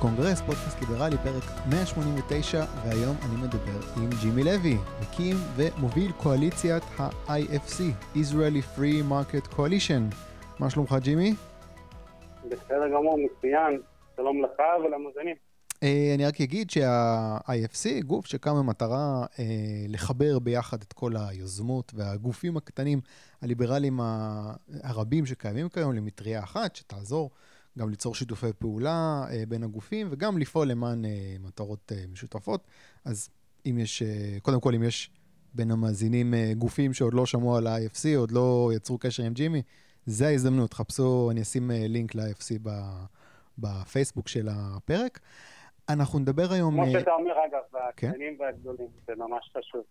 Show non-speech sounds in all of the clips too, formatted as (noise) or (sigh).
הקונגרס, פודקאסט ליברלי, פרק 189, והיום אני מדבר עם ג'ימי לוי, מקים ומוביל קואליציית ה-IFC, Israeli Free Market Coalition. מה שלומך ג'ימי? בסדר גמור, מצוין. שלום לך ולמאזינים. אה, אני רק אגיד שה-IFC, גוף שקם במטרה אה, לחבר ביחד את כל היוזמות והגופים הקטנים הליברליים הרבים שקיימים כיום למטריה אחת, שתעזור גם ליצור שיתופי פעולה אה, בין הגופים וגם לפעול למען אה, מטרות אה, משותפות. אז אם יש, קודם כל, אם יש בין המאזינים גופים שעוד לא שמעו על ה-IFC, עוד לא יצרו קשר עם ג'ימי, זה ההזדמנות, חפשו, אני אשים לינק ל-IFC בפייסבוק של הפרק. אנחנו נדבר היום... כמו שאתה אומר, אגב, כן? הקטנים כן? והגדולים, זה ממש חשוב.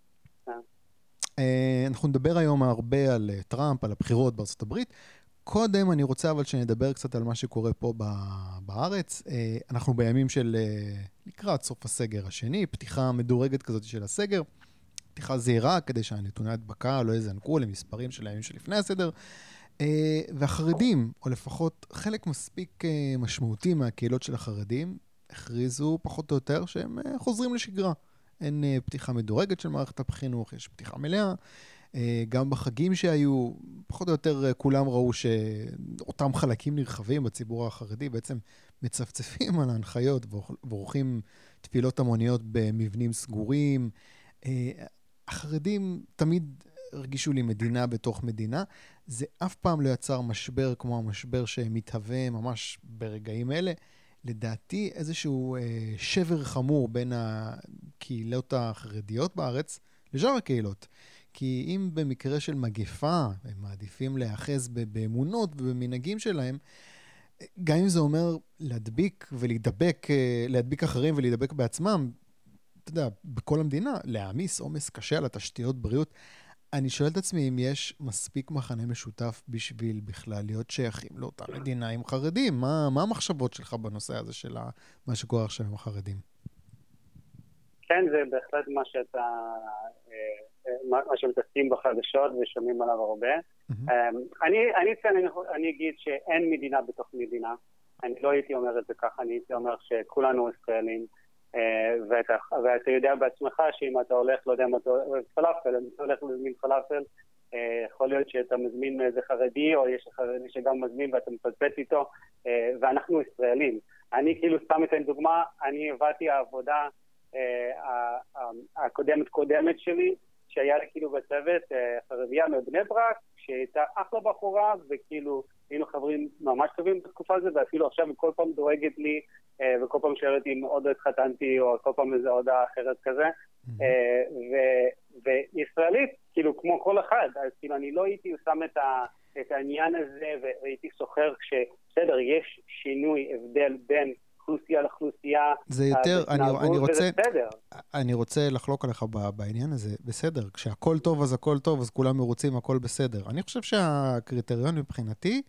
אנחנו נדבר היום הרבה על טראמפ, על הבחירות בארצות הברית. קודם אני רוצה אבל שנדבר קצת על מה שקורה פה בארץ. אנחנו בימים של לקראת סוף הסגר השני, פתיחה מדורגת כזאת של הסגר, פתיחה זהירה כדי שהנתוני הדבקה לא יזנקו למספרים של הימים שלפני הסדר. והחרדים, או לפחות חלק מספיק משמעותי מהקהילות של החרדים, הכריזו פחות או יותר שהם חוזרים לשגרה. אין פתיחה מדורגת של מערכת החינוך, יש פתיחה מלאה. גם בחגים שהיו, פחות או יותר כולם ראו שאותם חלקים נרחבים בציבור החרדי בעצם מצפצפים על ההנחיות ועורכים תפילות המוניות במבנים סגורים. החרדים תמיד הרגישו לי מדינה בתוך מדינה. זה אף פעם לא יצר משבר כמו המשבר שמתהווה ממש ברגעים אלה. לדעתי איזשהו אה, שבר חמור בין הקהילות החרדיות בארץ לשאר הקהילות. כי אם במקרה של מגפה הם מעדיפים להיאחז באמונות ובמנהגים שלהם, גם אם זה אומר להדביק ולהידבק, אה, להדביק אחרים ולהידבק בעצמם, אתה יודע, בכל המדינה, להעמיס עומס קשה על התשתיות בריאות. אני שואל את עצמי אם יש מספיק מחנה משותף בשביל בכלל להיות שייכים לאותה מדינה עם חרדים. מה, מה המחשבות שלך בנושא הזה של מה שקורה עכשיו עם החרדים? כן, זה בהחלט מה שאתה, מה שמתעסקים בחדשות ושומעים עליו הרבה. אני, אני, אני, אני אגיד שאין מדינה בתוך מדינה. אני לא הייתי אומר את זה ככה, אני הייתי אומר שכולנו ישראלים. אה, ואתה, ואתה יודע בעצמך שאם אתה הולך, לא יודע אם אתה אוהב פלאפל, אם אתה הולך להזמין פלאפל, אה, יכול להיות שאתה מזמין איזה חרדי, או יש חרדי שגם מזמין ואתה מפצפץ איתו, אה, ואנחנו ישראלים. אני כאילו, סתם אתן דוגמה, אני הבאתי העבודה הקודמת קודמת שלי, שהיה לי כאילו בצוות חרדיה מבני ברק, שהייתה אחלה בחורה, וכאילו היינו חברים ממש טובים בתקופה הזאת, ואפילו עכשיו היא כל פעם דואגת לי, אה, וכל פעם שואלת אם עוד לא התחתנתי, או כל פעם איזה הודעה אחרת כזה. אה, וישראלית, כאילו, כמו כל אחד, אז כאילו, אני לא הייתי שם את, ה, את העניין הזה, והייתי סוחר כשבסדר, יש שינוי, הבדל בין אוכלוסייה לאוכלוסייה. זה יותר, אני, אני רוצה, אני רוצה לחלוק עליך בעניין הזה, בסדר, כשהכול טוב אז הכל טוב, אז כולם מרוצים, הכל בסדר. אני חושב שהקריטריון מבחינתי,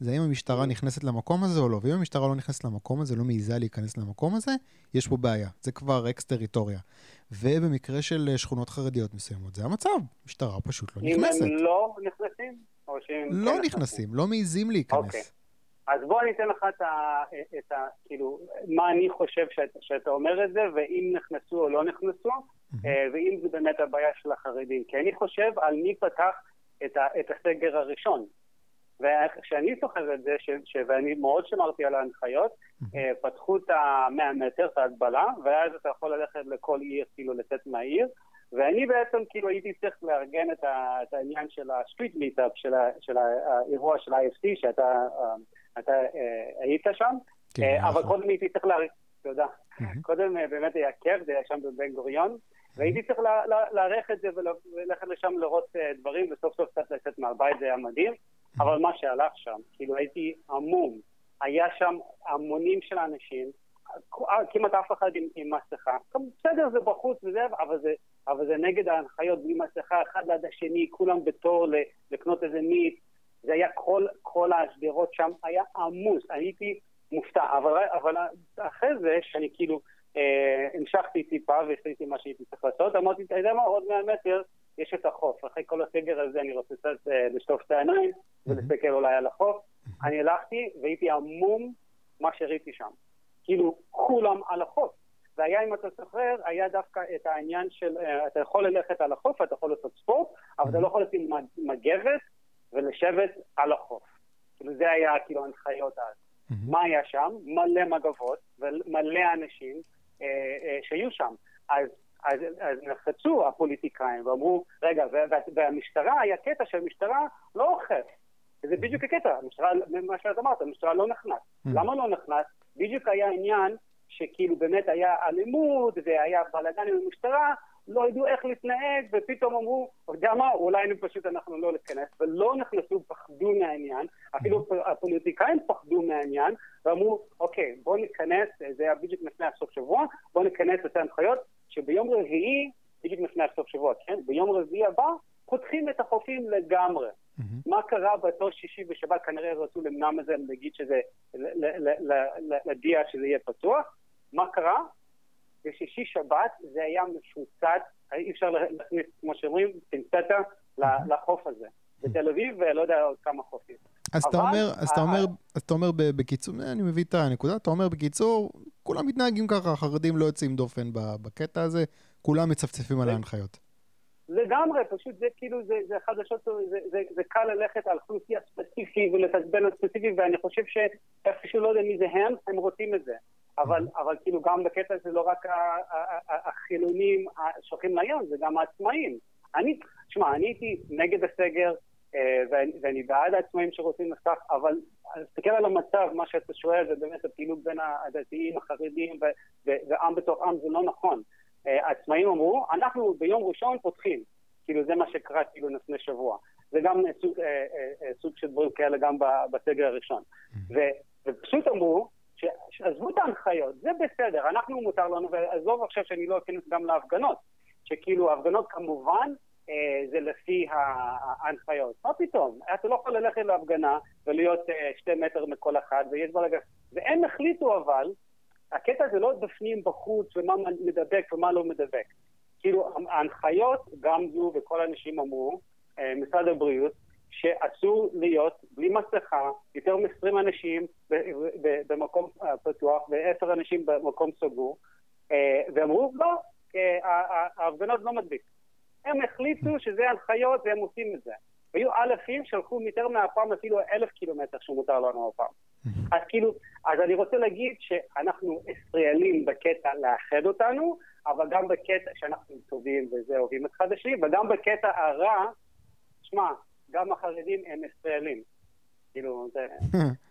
זה האם המשטרה נכנסת למקום הזה או לא. ואם המשטרה לא נכנסת למקום הזה, לא מעיזה להיכנס למקום הזה, יש פה בעיה. זה כבר אקס טריטוריה. ובמקרה של שכונות חרדיות מסוימות, זה המצב. משטרה פשוט לא נכנסת. אם הם לא נכנסים? או שהם לא כן נכנסים, לא מעיזים להיכנס. אז בוא אני אתן לך את ה... את ה כאילו, מה אני חושב שאת, שאתה אומר את זה, ואם נכנסו או לא נכנסו, mm-hmm. ואם זה באמת הבעיה של החרדים. כי אני חושב על מי פתח את, ה, את הסגר הראשון. וכשאני זוכר את זה, ש, ש, ואני מאוד שמרתי על ההנחיות, mm-hmm. פתחו את המאה מטר, את ההגבלה, ואז אתה יכול ללכת לכל עיר, כאילו לצאת מהעיר, ואני בעצם כאילו הייתי צריך לארגן את, ה, את העניין של ה street meetup, של, של האירוע של ה-IFC, שאתה אתה, אה, היית שם, כן, אה, אבל. קודם הייתי צריך לארגן, תודה, קודם אה, באמת היה כיף, זה היה שם בבן גוריון, והייתי צריך לארח את זה וללכת לשם לראות דברים, וסוף סוף קצת לצאת מהבית, זה היה מדהים. אבל מה שהלך שם, כאילו הייתי המום, היה שם המונים של אנשים, כמעט אף אחד עם, עם מסכה, בסדר זה בחוץ וזה, אבל זה, אבל זה נגד ההנחיות בלי מסכה, אחד ליד השני, כולם בתור לקנות איזה מיץ, זה היה כל, כל השדרות שם, היה עמוס, הייתי מופתע, אבל, אבל אחרי זה, שאני כאילו אה, המשכתי טיפה ועשיתי מה שהייתי צריך לעשות, אמרתי, אתה יודע מה, עוד 100 מטר יש את החוף. אחרי כל הסגר הזה אני רוצה קצת אה, לשטוף את העיניים ולהסתכל אולי על החוף. אני הלכתי והייתי עמום מה שראיתי שם. כאילו כולם על החוף. והיה, אם אתה זוכר, היה דווקא את העניין של, אה, אתה יכול ללכת על החוף, אתה יכול לעשות ספורט, אבל אתה לא יכול לשים מגבת ולשבת על החוף. כאילו זה היה כאילו הנחיות אז. מה היה שם? מלא מגבות ומלא אנשים אה, אה, שהיו שם. אז אז, אז נחצו הפוליטיקאים ואמרו, רגע, והמשטרה, היה קטע שהמשטרה לא אוכף. וזה בדיוק הקטע, המשטרה, מה שאת אמרת, המשטרה לא נכנס. למה לא נכנס? בדיוק היה עניין שכאילו באמת היה אלימות והיה בלאגן עם המשטרה, לא ידעו איך להתנהג, ופתאום אמרו, יודע מה, אולי פשוט אנחנו לא ניכנס, ולא נכנסו, פחדו מהעניין, אפילו הפוליטיקאים פחדו מהעניין, ואמרו, אוקיי, בואו ניכנס, זה היה בדיוק לפני הסוף שבוע, בואו ניכנס את ההנחיות, שביום רביעי, בדיוק לפני הסוף שבוע, כן, ביום רביעי הבא, פותחים את החופים לגמרי. Mm-hmm. מה קרה באותו שישי ושבת? כנראה רצו למנוע מזה, להגיד שזה, להודיע שזה יהיה פתוח. מה קרה? בשישי שבת זה היה מפוצץ, אי אפשר להכניס, כמו שאומרים, פינצטה לחוף הזה. בתל אביב ולא יודע עוד כמה חופים. אז אתה אומר, אז אתה אומר, אז אתה אומר בקיצור, אני מביא את הנקודה, אתה אומר בקיצור, כולם מתנהגים ככה, החרדים לא יוצאים דופן בקטע הזה, כולם מצפצפים על ההנחיות. לגמרי, פשוט זה כאילו, זה, זה חדשות, זה, זה, זה קל ללכת על אוכלוסייה ספציפית ולתעצבן על ספציפי, ואני חושב שאיפשהו לא יודע מי זה הם, הם רוצים את זה. אבל, אבל כאילו גם בקטע זה לא רק החילונים שולחים לים, זה גם העצמאים. אני, תשמע, אני הייתי נגד הסגר, אה, ואני, ואני בעד העצמאים שרוצים לפתח, אבל תסתכל על המצב, מה שאתה שואל זה באמת הפעילות בין הדתיים, החרדים ועם בתוך עם, זה לא נכון. אה, העצמאים אמרו, אנחנו ביום ראשון פותחים. כאילו זה מה שקרה כאילו לפני שבוע. זה גם סוג, אה, סוג של דברים כאלה גם בסגר הראשון. ו, ופשוט אמרו, שעזבו את ההנחיות, זה בסדר, אנחנו מותר לנו, ועזוב עכשיו שאני לא אכנס גם להפגנות, שכאילו ההפגנות כמובן אה, זה לפי ההנחיות. מה פתאום? אתה לא יכול ללכת להפגנה ולהיות אה, שתי מטר מכל אחד, ויש בלגן. והם החליטו אבל, הקטע זה לא בפנים בחוץ ומה מדבק ומה לא מדבק. כאילו ההנחיות, גם זו וכל האנשים אמרו, אה, משרד הבריאות, שאסור להיות בלי מסכה, יותר מ-20 אנשים במקום אה, פתוח ועשר אנשים במקום סגור, אה, ואמרו, לא, ההפגנות לא מדביק. הם החליטו שזה הנחיות והם עושים את זה. והיו אלפים שהלכו יותר מהפעם אפילו אלף קילומטר שמותר לנו הפעם. אז כאילו, אז אני רוצה להגיד שאנחנו ישראלים בקטע לאחד אותנו, אבל גם בקטע שאנחנו טובים וזה אוהבים את חדשים, וגם בקטע הרע, שמע, גם החרדים הם ישראלים. כאילו, זה... (laughs)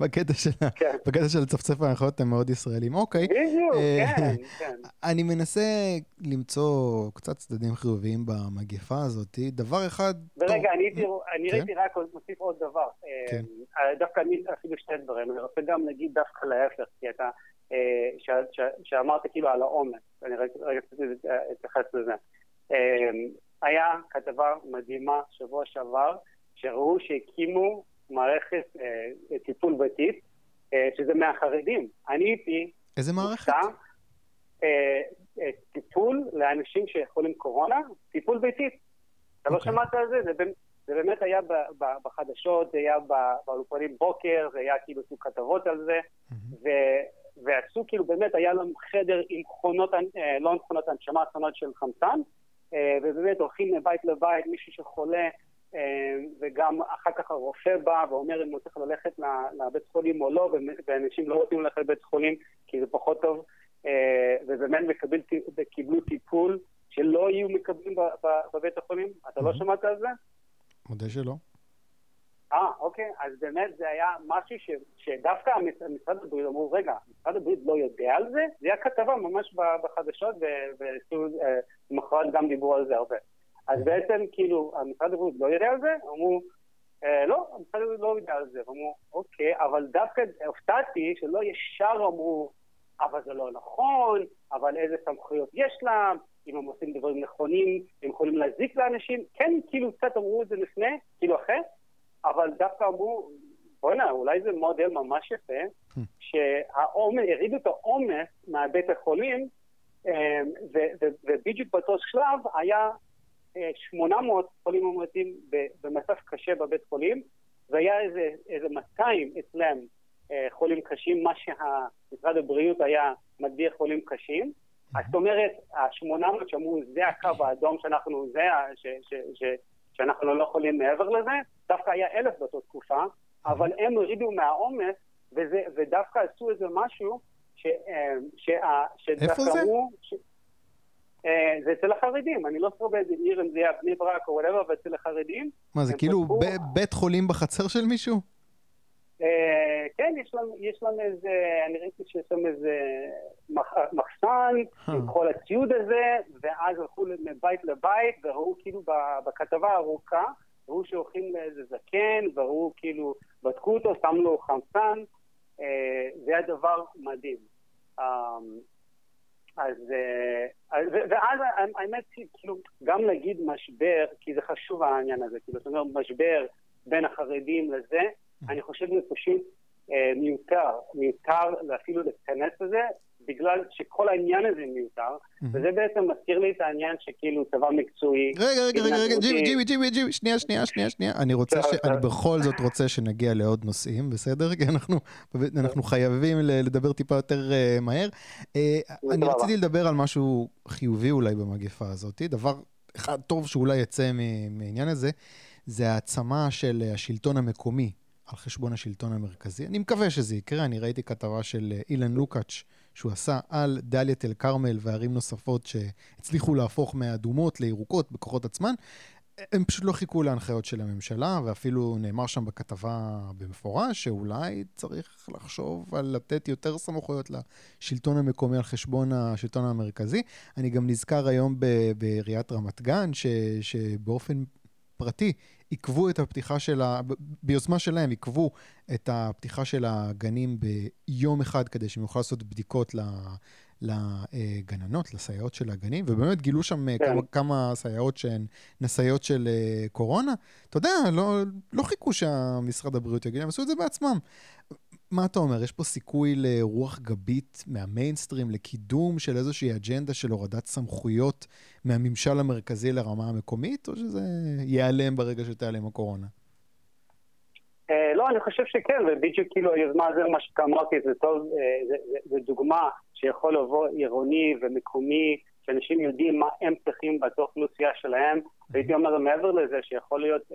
בקטע של כן. בקטע של לצפצף ההנחיות הם מאוד ישראלים. אוקיי. בדיוק, אה, כן, (laughs) כן. אני מנסה למצוא קצת צדדים חיוביים במגפה הזאת. דבר אחד... ורגע, אני כן? ראיתי רק מוסיף עוד דבר. אה, אה, דווקא אני אפילו שני דברים. אני רוצה גם להגיד דווקא להפך, כי אתה... שאמרת כאילו על העומס. אני רגע רציתי להתייחס לזה. היה כתבה מדהימה שבוע שעבר, שראו שהקימו מערכת אה, טיפול ביתית, אה, שזה מהחרדים. אני הייתי... איזה מערכת? אה, אה, טיפול לאנשים שיכולים קורונה, טיפול ביתית. אתה לא אוקיי. שמעת על זה? זה, זה באמת היה ב, ב, בחדשות, זה היה באולפנים בוקר, זה היה כאילו עשו כתבות על זה, ו, ועשו כאילו באמת, היה לנו חדר עם מכונות, אה, לא מכונות הנשמה, מכונות של חמצן, ובאמת הולכים מבית לבית, מישהו שחולה, אה, וגם אחר כך הרופא בא ואומר אם הוא צריך ללכת לבית חולים או לא, ואנשים לא רוצים ללכת לבית חולים כי זה פחות טוב, אה, ובאמת מקבל, קיבלו טיפול שלא יהיו מקבלים בבית החולים. אתה לא שמעת על זה? מודה שלא. אה, אוקיי, אז באמת זה היה משהו ש, שדווקא משרד הבריאות אמרו, רגע, משרד הבריאות לא יודע על זה? זה היה כתבה ממש בחדשות, ולמחרת גם דיברו על זה הרבה. אז בעצם, כאילו, המשרד הבריאות לא יודע על זה? אמרו, אה, לא, המשרד הבריאות לא יודע על זה. אמרו, אוקיי, אבל דווקא הופתעתי שלא ישר אמרו, אבל זה לא נכון, אבל איזה סמכויות יש להם, אם הם עושים דברים נכונים, הם יכולים להזיק לאנשים. כן, כאילו, קצת אמרו את זה לפני, כאילו אחרי. אבל דווקא אמרו, בוא'נה, אולי זה מודל ממש יפה, hmm. שהעומס, את העומס מהבית החולים, אמ, ובדיוק באותו שלב היה 800 אה, חולים מאומתים במצב קשה בבית חולים, והיה איזה, איזה 200 אצלם חולים קשים, מה שמשרד הבריאות היה מגדיר חולים קשים. אז זאת אומרת, ה-800 שאמרו, זה הקו האדום שאנחנו, זה, ש, ש, ש, שאנחנו לא יכולים מעבר לזה, דווקא היה אלף באותה תקופה, אבל הם הורידו מהעומס, וזה, ודווקא עשו איזה משהו, ש, ש, ש, איפה זה? ש, אה, זה אצל החרדים, אני לא זוכר באיזה עיר, אם זה היה בני ברק או וואטאבר, אבל אצל החרדים. מה, זה כאילו פתחו... בית חולים בחצר של מישהו? אה, כן, יש להם, יש להם איזה, אני ראיתי שיש להם איזה מחסן עם אה. כל הציוד הזה, ואז הלכו מבית לבית, וראו כאילו בכתבה הארוכה, ראו שהולכים לאיזה זקן, וראו כאילו, בדקו אותו, שמו לו חמצן, זה היה דבר מדהים. אז, ואז האמת היא, כאילו, גם להגיד משבר, כי זה חשוב העניין הזה, כאילו, זאת אומרת, משבר בין החרדים לזה, אני חושב שזה פשוט אה, מיותר, מיותר אפילו להיכנס לזה, בגלל שכל העניין הזה מיותר, וזה בעצם מזכיר לי את העניין שכאילו צבא מקצועי. רגע, רגע, רגע, רגע, ג'ימי, ג'ימי, ג'ימי, ג'ימי, שנייה, שנייה, שנייה, שנייה. אני רוצה ש... אני בכל זאת רוצה שנגיע לעוד נושאים, בסדר? כי אנחנו (laughs) חייבים לדבר טיפה יותר אה, מהר. אה, אני רציתי לדבר על משהו חיובי אולי במגפה הזאת. דבר אחד טוב שאולי יצא מעניין הזה, זה העצמה של השלטון המקומי על חשבון השלטון המרכזי. אני מקווה שזה יקרה, אני ראיתי כתבה של אה, אילן לוקאץ' שהוא עשה על דאלית אל כרמל וערים נוספות שהצליחו להפוך מאדומות לירוקות בכוחות עצמן. הם פשוט לא חיכו להנחיות של הממשלה, ואפילו נאמר שם בכתבה במפורש שאולי צריך לחשוב על לתת יותר סמכויות לשלטון המקומי על חשבון השלטון המרכזי. אני גם נזכר היום בעיריית רמת גן, ש, שבאופן פרטי עיכבו את הפתיחה של ה... ביוזמה שלהם עיכבו את הפתיחה של הגנים ביום אחד כדי שהם יוכלו לעשות בדיקות לגננות, לסייעות של הגנים, ובאמת גילו שם כן. כמה, כמה סייעות שהן נשאיות של אה, קורונה. אתה יודע, לא, לא חיכו שהמשרד הבריאות יגיד, הם עשו את זה בעצמם. מה אתה אומר, יש פה סיכוי לרוח גבית מהמיינסטרים, לקידום של איזושהי אג'נדה של הורדת סמכויות מהממשל המרכזי לרמה המקומית, או שזה ייעלם ברגע שתיעלם הקורונה? Uh, לא, אני חושב שכן, ובדיוק כאילו היוזמה הזו, מה שאמרתי, זה טוב, uh, זה, דוגמה שיכול לבוא עירוני ומקומי, שאנשים יודעים מה הם צריכים בתוך אוכלוסייה שלהם, והייתי אומר מעבר לזה, שיכול להיות uh,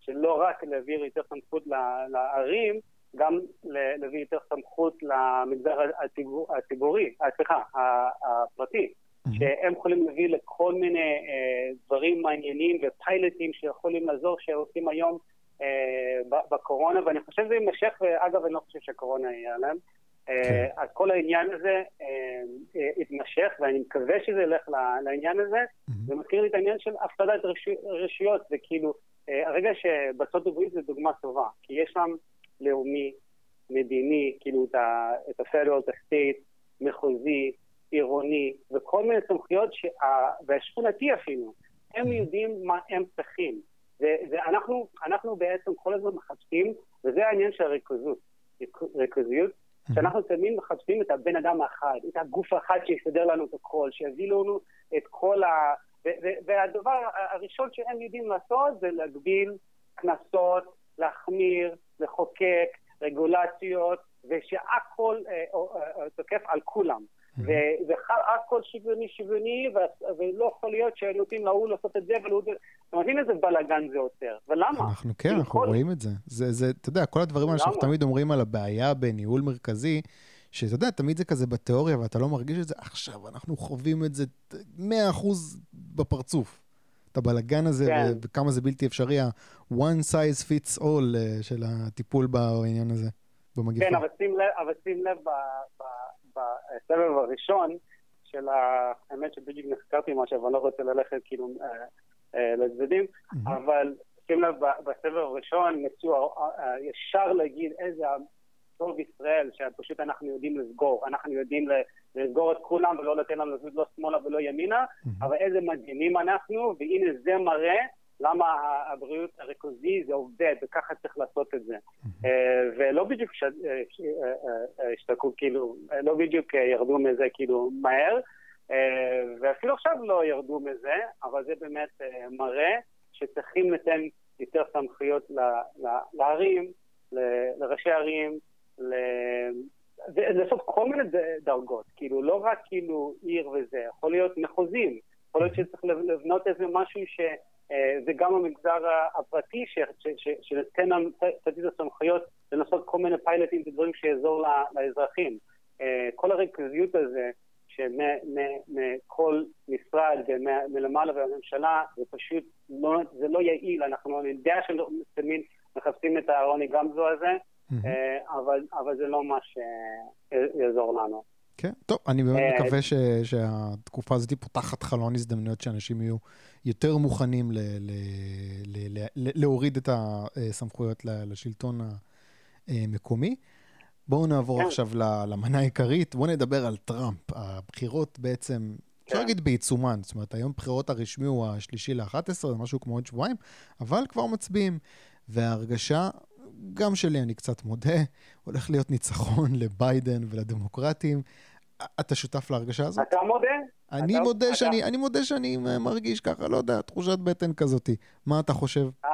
שלא רק להעביר יותר סמכות לערים, גם להביא יותר סמכות למגזר הציבור, הציבורי, אה, סליחה, הפרטי, mm-hmm. שהם יכולים להביא לכל מיני אה, דברים מעניינים ופיילוטים שיכולים לעזור שעושים היום אה, בקורונה, ואני חושב שזה יימשך, ואגב, אני לא חושב שהקורונה יהיה עליהם. אה, כן. אז כל העניין הזה אה, אה, יתמשך, ואני מקווה שזה ילך לעניין הזה. זה מזכיר לי את העניין של הפרדת רשויות, זה כאילו, הרגע שבארצות הברית זה דוגמה טובה, כי יש שם לאומי, מדיני, כאילו את את ה-State, מחוזי, עירוני, וכל מיני סמכויות, שה... והשכונתי אפילו, הם mm-hmm. יודעים מה הם צריכים. ואנחנו אנחנו בעצם כל הזמן מחפשים, וזה העניין של הריכוזיות, ריכוזיות, mm-hmm. שאנחנו תמיד מחפשים את הבן אדם האחד, את הגוף האחד שיסדר לנו את הכל, שיביא לנו את כל ה... והדבר הראשון שהם יודעים לעשות זה להגביל קנסות, להחמיר, לחוקק, רגולציות, ושהכול אה, אה, אה, תוקף על כולם. Mm-hmm. והכל שוויוני שוויוני, ולא יכול להיות שנותנים להוא לעשות את זה ולהוא... אתה מבין איזה בלאגן זה עוצר, ולמה? אנחנו כן, אנחנו רואים את זה. זה, אתה יודע, כל הדברים האלה שאנחנו תמיד אומרים על הבעיה בניהול מרכזי, שאתה יודע, תמיד זה כזה בתיאוריה ואתה לא מרגיש את זה, עכשיו אנחנו חווים את זה 100% בפרצוף. את הבלגן הזה, כן. וכמה זה בלתי אפשרי, ה-one size fits all אה, של הטיפול בעניין הזה, במגפה. כן, אבל שים לב, אבל שים לב בסבב הראשון של ה... האמת שבדיוק נחקרתי משהו, אבל לא רוצה ללכת כאילו אה, אה, לצדדים, mm-hmm. אבל שים לב, בסבב הראשון ניסו ישר להגיד איזה טוב ישראל, שפשוט אנחנו יודעים לסגור, אנחנו יודעים לסגור את כולם ולא לתת לנו לזוז לא שמאלה ולא ימינה. אבל איזה מדהימים אנחנו, והנה זה מראה למה הבריאות הריכוזי זה עובד, וככה צריך לעשות את זה. Mm-hmm. ולא בדיוק השתקעו כאילו, לא בדיוק ירדו מזה כאילו מהר, ואפילו עכשיו לא ירדו מזה, אבל זה באמת מראה שצריכים לתת יותר סמכויות לערים, לראשי ערים, לעשות כל מיני דרגות, כאילו לא רק כאילו עיר וזה, יכול להיות מחוזים, יכול להיות שצריך לבנות איזה משהו ש... זה גם המגזר הפרטי שנותן קצת את הסמכויות לנסות כל מיני פיילוטים ודברים שיעזור לאזרחים. כל הריכוזיות הזה שמכל משרד ומלמעלה והממשלה זה פשוט לא, זה לא יעיל, אנחנו, אני יודע שתמיד מחפשים את העוני גמזו הזה, אבל, אבל זה לא מה שיעזור לנו. כן, טוב, אני באמת אה, מקווה ש, שהתקופה הזאת פותחת חלון הזדמנויות שאנשים יהיו יותר מוכנים ל, ל, ל, ל, להוריד את הסמכויות לשלטון המקומי. בואו נעבור כן. עכשיו למנה העיקרית, בואו נדבר על טראמפ. הבחירות בעצם, אפשר כן. להגיד בעיצומן, זאת אומרת, היום הבחירות הרשמי הוא השלישי ל-11, זה משהו כמו עוד שבועיים, אבל כבר מצביעים. וההרגשה, גם שלי, אני קצת מודה, הולך להיות ניצחון לביידן ולדמוקרטים. אתה שותף להרגשה הזאת? אתה מודה? אני אתה, מודה אתה... שאני, אני מודה שאני מרגיש ככה, לא יודע, תחושת בטן כזאתי. מה אתה חושב? אה.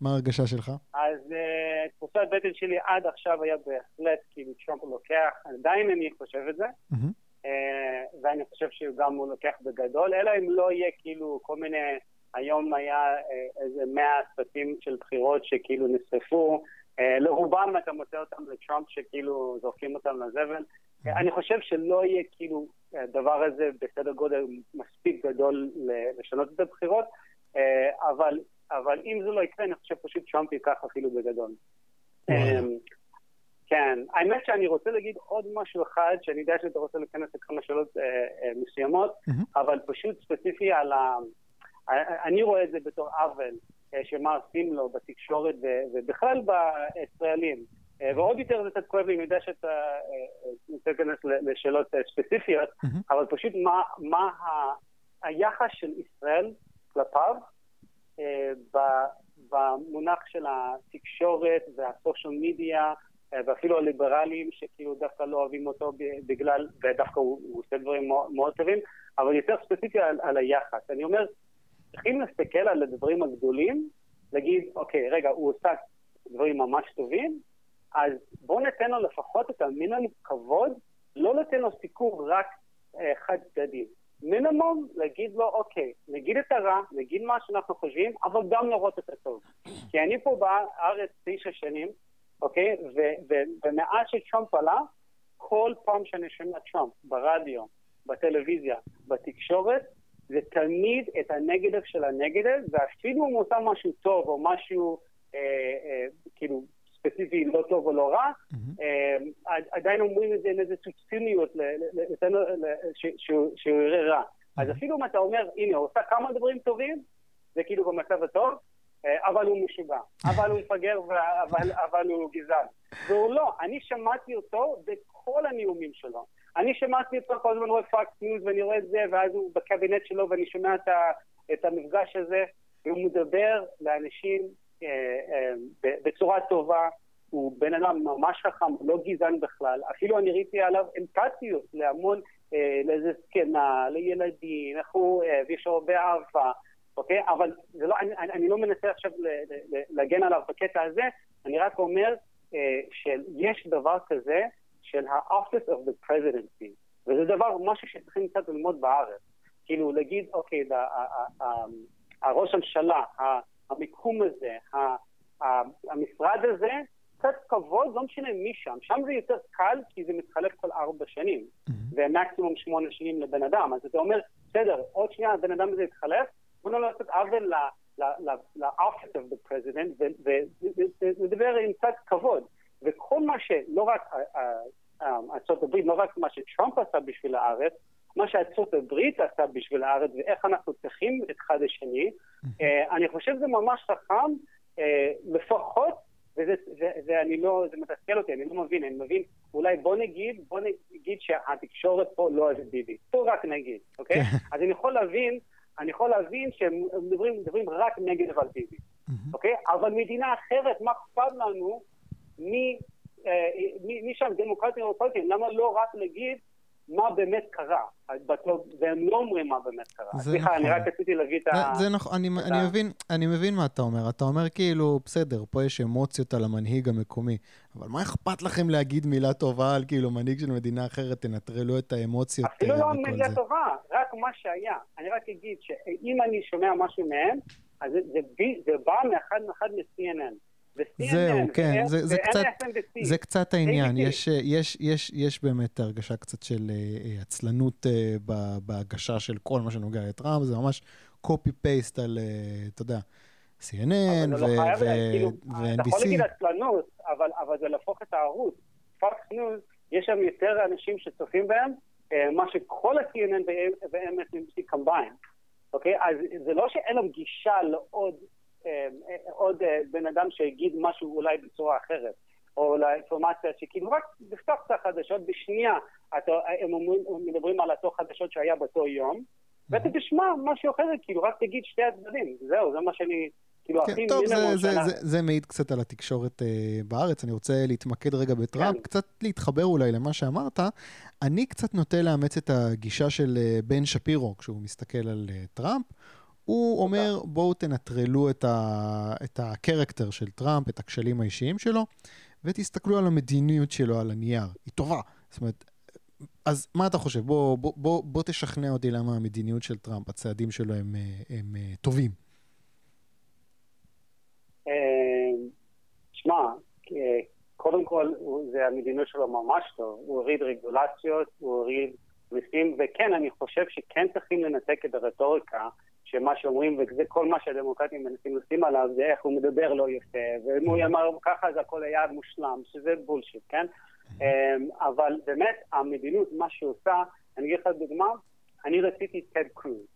מה ההרגשה שלך? אז uh, תחושת בטן שלי עד עכשיו היה בהחלט כאילו טראמפ לוקח, עדיין אני חושב את זה, mm-hmm. uh, ואני חושב שהוא גם הוא לוקח בגדול, אלא אם לא יהיה כאילו כל מיני, היום היה uh, איזה מאה סרטים של בחירות שכאילו נשרפו, לרובם אתה מוצא אותם לטראמפ שכאילו זורקים אותם לזבל. Mm-hmm. אני חושב שלא יהיה כאילו הדבר הזה בסדר גודל מספיק גדול לשנות את הבחירות, אבל אבל אם זה לא יקרה, אני חושב פשוט טראמפ ייקח אפילו בגדול. אמ, כן, האמת שאני רוצה להגיד עוד משהו אחד, שאני יודע שאתה רוצה להיכנס לכמה שאלות אה, אה, מסוימות, אבל פשוט ספציפי על ה... אני רואה את זה בתור עוול, אה, שמה עושים לו בתקשורת ובכלל בישראלים. ועוד יותר זה קצת כואב לי, אני יודע שאתה רוצה להיכנס לשאלות ספציפיות, אבל פשוט מה, מה היחס של ישראל כלפיו במונח של התקשורת והסושיאל מדיה ואפילו הליברלים שכאילו דווקא לא אוהבים אותו בגלל, ודווקא הוא, הוא עושה דברים מאוד, מאוד טובים, אבל יותר ספציפי על, על היחס. אני אומר, צריכים להסתכל על הדברים הגדולים, להגיד, אוקיי, רגע, הוא עושה דברים ממש טובים, אז בואו ניתן לו לפחות את המינימום כבוד, לא ניתן לו סיקור רק אה, חד צדדי. מינימום להגיד לו, אוקיי, נגיד את הרע, נגיד מה שאנחנו חושבים, אבל גם לראות את הטוב. כי אני פה בארץ תשע שנים, אוקיי, ומאז שטראמפ עלה, כל פעם שאני שומע טראמפ ברדיו, בטלוויזיה, בתקשורת, זה תמיד את הנגדב של הנגדב, ואפילו אם הוא עושה משהו טוב או משהו אה, אה, כאילו ספציפי לא טוב או לא רע, אה, עדיין אומרים את זה עם איזו ציניות שהוא יראה רע. אז אפילו אם אתה אומר, הנה, הוא עושה כמה דברים טובים, זה כאילו במצב הטוב, אה, אבל הוא משוגע, (laughs) אבל הוא מפגר אבל הוא גזען. והוא לא, אני שמעתי אותו בכל הנאומים שלו. אני שמעתי אותו כל הזמן רואה Fox News ואני רואה את זה, ואז הוא בקבינט שלו ואני שומע את המפגש הזה, והוא מדבר לאנשים אה, בצורה טובה, הוא בן אדם ממש חכם, לא גזען בכלל, אפילו אני ראיתי עליו אמפתיות להמון, אה, לאיזה זקנה, לילדים, איך הוא, אה, ויש לו הרבה אהבה, אוקיי? אבל לא, אני, אני לא מנסה עכשיו להגן עליו בקטע הזה, אני רק אומר אה, שיש דבר כזה של ה-office of the presidency, וזה דבר, משהו שצריכים קצת ללמוד בארץ. כאילו להגיד, אוקיי, הראש הממשלה, המיקום הזה, המשרד הזה, קצת כבוד, לא משנה מי שם. שם זה יותר קל כי זה מתחלק כל ארבע שנים, mm-hmm. ומקסימום שמונה שנים לבן אדם. אז אתה אומר, בסדר, עוד שנייה הבן אדם הזה יתחלף, בוא לא לעשות עוול ל-office of the president ולדבר עם קצת כבוד. וכל מה שלא רק ארצות הברית, לא רק מה שטראמפ עשה בשביל הארץ, מה שארצות הברית עשה בשביל הארץ ואיך אנחנו צריכים את אחד השני, אה, אני חושב שזה ממש חכם, אה, לפחות ואני לא, זה מתסכל אותי, אני לא מבין, אני מבין, אולי בוא נגיד, בוא נגיד שהתקשורת פה לא ביבי. פה רק נגיד, אוקיי? כן. אז אני יכול להבין, אני יכול להבין שהם מדברים, מדברים רק נגד אבל ביבי, אוקיי? אבל מדינה אחרת, מה אכפת לנו מי, מי, מי שם דמוקרטים או פוליטיים? למה לא רק להגיד מה באמת קרה, והם לא אומרים מה באמת קרה. סליחה, נכון. אני רק רציתי להביא את ה... זה נכון, אני. מבין, אני מבין מה אתה אומר. אתה אומר כאילו, בסדר, פה יש אמוציות על המנהיג המקומי, אבל מה אכפת לכם להגיד מילה טובה על כאילו מנהיג של מדינה אחרת, תנטרלו את האמוציות אפילו לא מילה טובה, רק מה שהיה. אני רק אגיד שאם אני שומע משהו מהם, אז זה, זה, זה בא מאחד מאחד מ-CNN. זהו, כן, זה, זה, קצת, זה קצת העניין. יש, יש, יש, יש באמת הרגשה קצת של uh, עצלנות uh, בהגשה של כל מה שנוגע לטראמפ, זה ממש copy-paste על, אתה יודע, CNN ו-NBC. לא כאילו, אתה יכול להגיד עצלנות, אבל, זה להפוך את הערוץ. פוקס ניוז, יש שם יותר אנשים שצופים בהם, מה שכל ה-CNN ו-MSNBC combined. אוקיי? אז זה לא שאין להם גישה לעוד אה, עוד אה, בן אדם שיגיד משהו אולי בצורה אחרת, או לאינפורמציה שכאילו רק לפתוח את החדשות בשנייה, הם מדברים על אותו חדשות שהיה באותו יום, ואתה תשמע משהו אחר, כאילו רק תגיד שתי הצדדים, זהו, זה מה שאני... כאילו, כן, הכי טוב, זה, זה, זה, זה מעיד קצת על התקשורת uh, בארץ. אני רוצה להתמקד רגע בטראמפ, כן. קצת להתחבר אולי למה שאמרת. אני קצת נוטה לאמץ את הגישה של uh, בן שפירו כשהוא מסתכל על uh, טראמפ. הוא אומר, בואו תנטרלו את, ה, את הקרקטר של טראמפ, את הכשלים האישיים שלו, ותסתכלו על המדיניות שלו על הנייר. היא טובה. זאת אומרת, אז מה אתה חושב? בוא, בוא, בוא, בוא תשכנע אותי למה המדיניות של טראמפ, הצעדים שלו הם, הם, הם טובים. אה, שמע, קודם כל, זה המדיניות שלו ממש טוב. הוא הוריד רגולציות, הוא הוריד מיסים, וכן, אני חושב שכן צריכים לנתק את הרטוריקה שמה שאומרים, וזה כל מה שהדמוקרטים מנסים לשים עליו, זה איך הוא מדבר לא יפה, ואם הוא אמר ככה אז הכל היה מושלם, שזה bullshit, כן? אמ, אבל באמת, המדיניות, מה שהיא עושה, אני אגיד לך דוגמה, אני רציתי טד קרוז,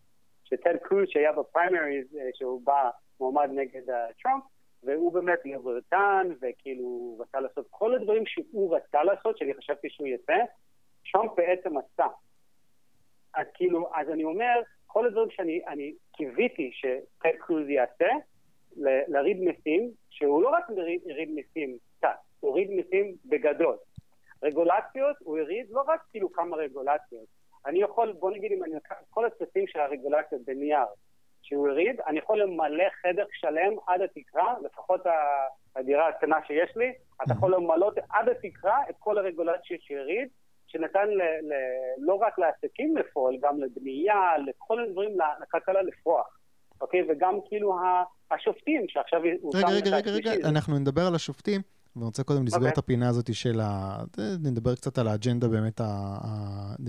שטד קרוז שהיה בפריימריז, אה, שהוא בא מועמד נגד אה, טראמפ, והוא באמת ליברטריאן, וכאילו הוא רצה לעשות כל הדברים שהוא רצה לעשות, שאני חשבתי שהוא יפה, טראמפ בעצם עשה. אז כאילו, אז אני אומר, כל הדברים שאני קיוויתי שטד קרוז יעשה, להוריד מיסים, שהוא לא רק יוריד מיסים קצת, הוא יוריד מיסים בגדול. רגולציות, הוא יוריד לא רק כאילו כמה רגולציות. אני יכול, בוא נגיד אם אני אקח כל הצפים של הרגולציות בנייר שהוא יוריד, אני יכול למלא חדר שלם עד התקרה, לפחות הדירה הקטנה שיש לי, אתה יכול למלא עד התקרה את כל הרגולציות שיוריד, שנתן ל, ל, לא רק לעסקים לפעול, גם לבנייה, לכל הדברים, לכלכלה לפרוח. אוקיי? וגם כאילו השופטים, שעכשיו הוא רגע, רגע, רגע, רגע, אנחנו נדבר על השופטים. ואני רוצה קודם לסגור okay. את הפינה הזאת של ה... נדבר קצת על האג'נדה באמת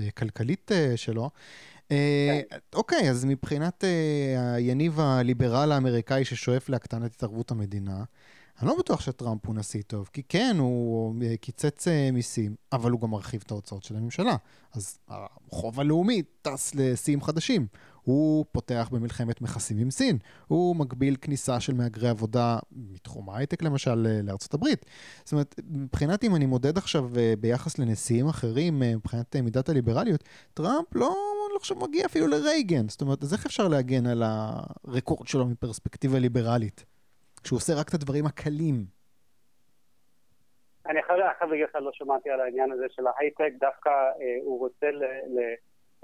הכלכלית אה, שלו. Okay. אה, כן. אוקיי, אז מבחינת אה, היניב הליברל האמריקאי ששואף להקטנת התערבות המדינה, אני לא בטוח שטראמפ הוא נשיא טוב, כי כן, הוא אה, קיצץ אה, מיסים, אבל הוא גם מרחיב את ההוצאות של הממשלה. אז החוב הלאומי טס לשיאים חדשים. הוא פותח במלחמת מכסים עם סין, הוא מגביל כניסה של מהגרי עבודה מתחום ההייטק למשל אה, לארצות הברית. זאת אומרת, מבחינת אם אני מודד עכשיו ביחס לנשיאים אחרים, מבחינת מידת הליברליות, טראמפ לא, לא חושב מגיע אפילו לרייגן. זאת אומרת, אז איך אפשר להגן על הרקורד שלו מפרספקטיבה ליברלית? כשהוא עושה רק את הדברים הקלים. אני חייב להגיד לך, לא שמעתי על העניין הזה של ההייטק, דווקא אה, הוא רוצה ל, ל,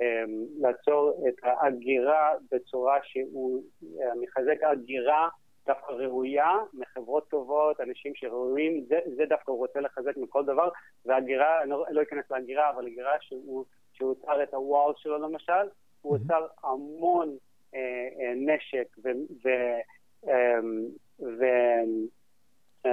אה, לעצור את ההגירה בצורה שהוא אה, מחזק הגירה דווקא ראויה, מחברות טובות, אנשים שראויים, זה, זה דווקא הוא רוצה לחזק מכל דבר, והגירה, אני לא, לא אכנס להגירה, אבל הגירה שהוא, שהוא עצר את הוואל שלו למשל, הוא עצר המון אה, אה, נשק ו... ו ו-drug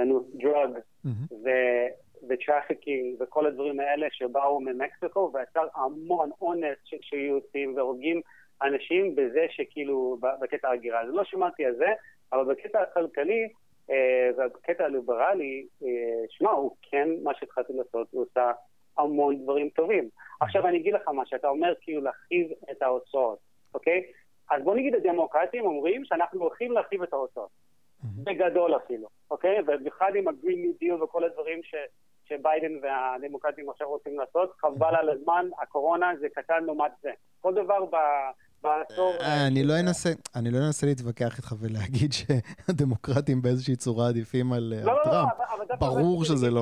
trafficking וכל הדברים האלה שבאו ממקסיקו ויצר המון אונס שיוצאים והורגים אנשים בזה שכאילו בקטע ההגירה. אז לא שמעתי על זה, אבל בקטע הכלכלי אה, ובקטע הליברלי, אה, שמע, הוא כן, מה שהתחלתי לעשות, הוא עושה המון דברים טובים. עכשיו אני אגיד לך מה, שאתה אומר כאילו להרחיב את ההוצאות, אוקיי? אז בוא נגיד הדמוקרטים אומרים שאנחנו הולכים להרחיב את ההוצאות. בגדול אפילו, אוקיי? ובמיוחד עם ה-Green New Deal וכל הדברים ש, שביידן והדמוקרטים עכשיו רוצים לעשות, חבל על הזמן, הקורונה זה קטן לעומת זה. כל דבר ב... בעשור... אה, אני לא אנסה, אני לא אנסה להתווכח איתך ולהגיד (laughs) שהדמוקרטים באיזושהי צורה עדיפים על לא, לא, טראמפ. ברור שזה לא...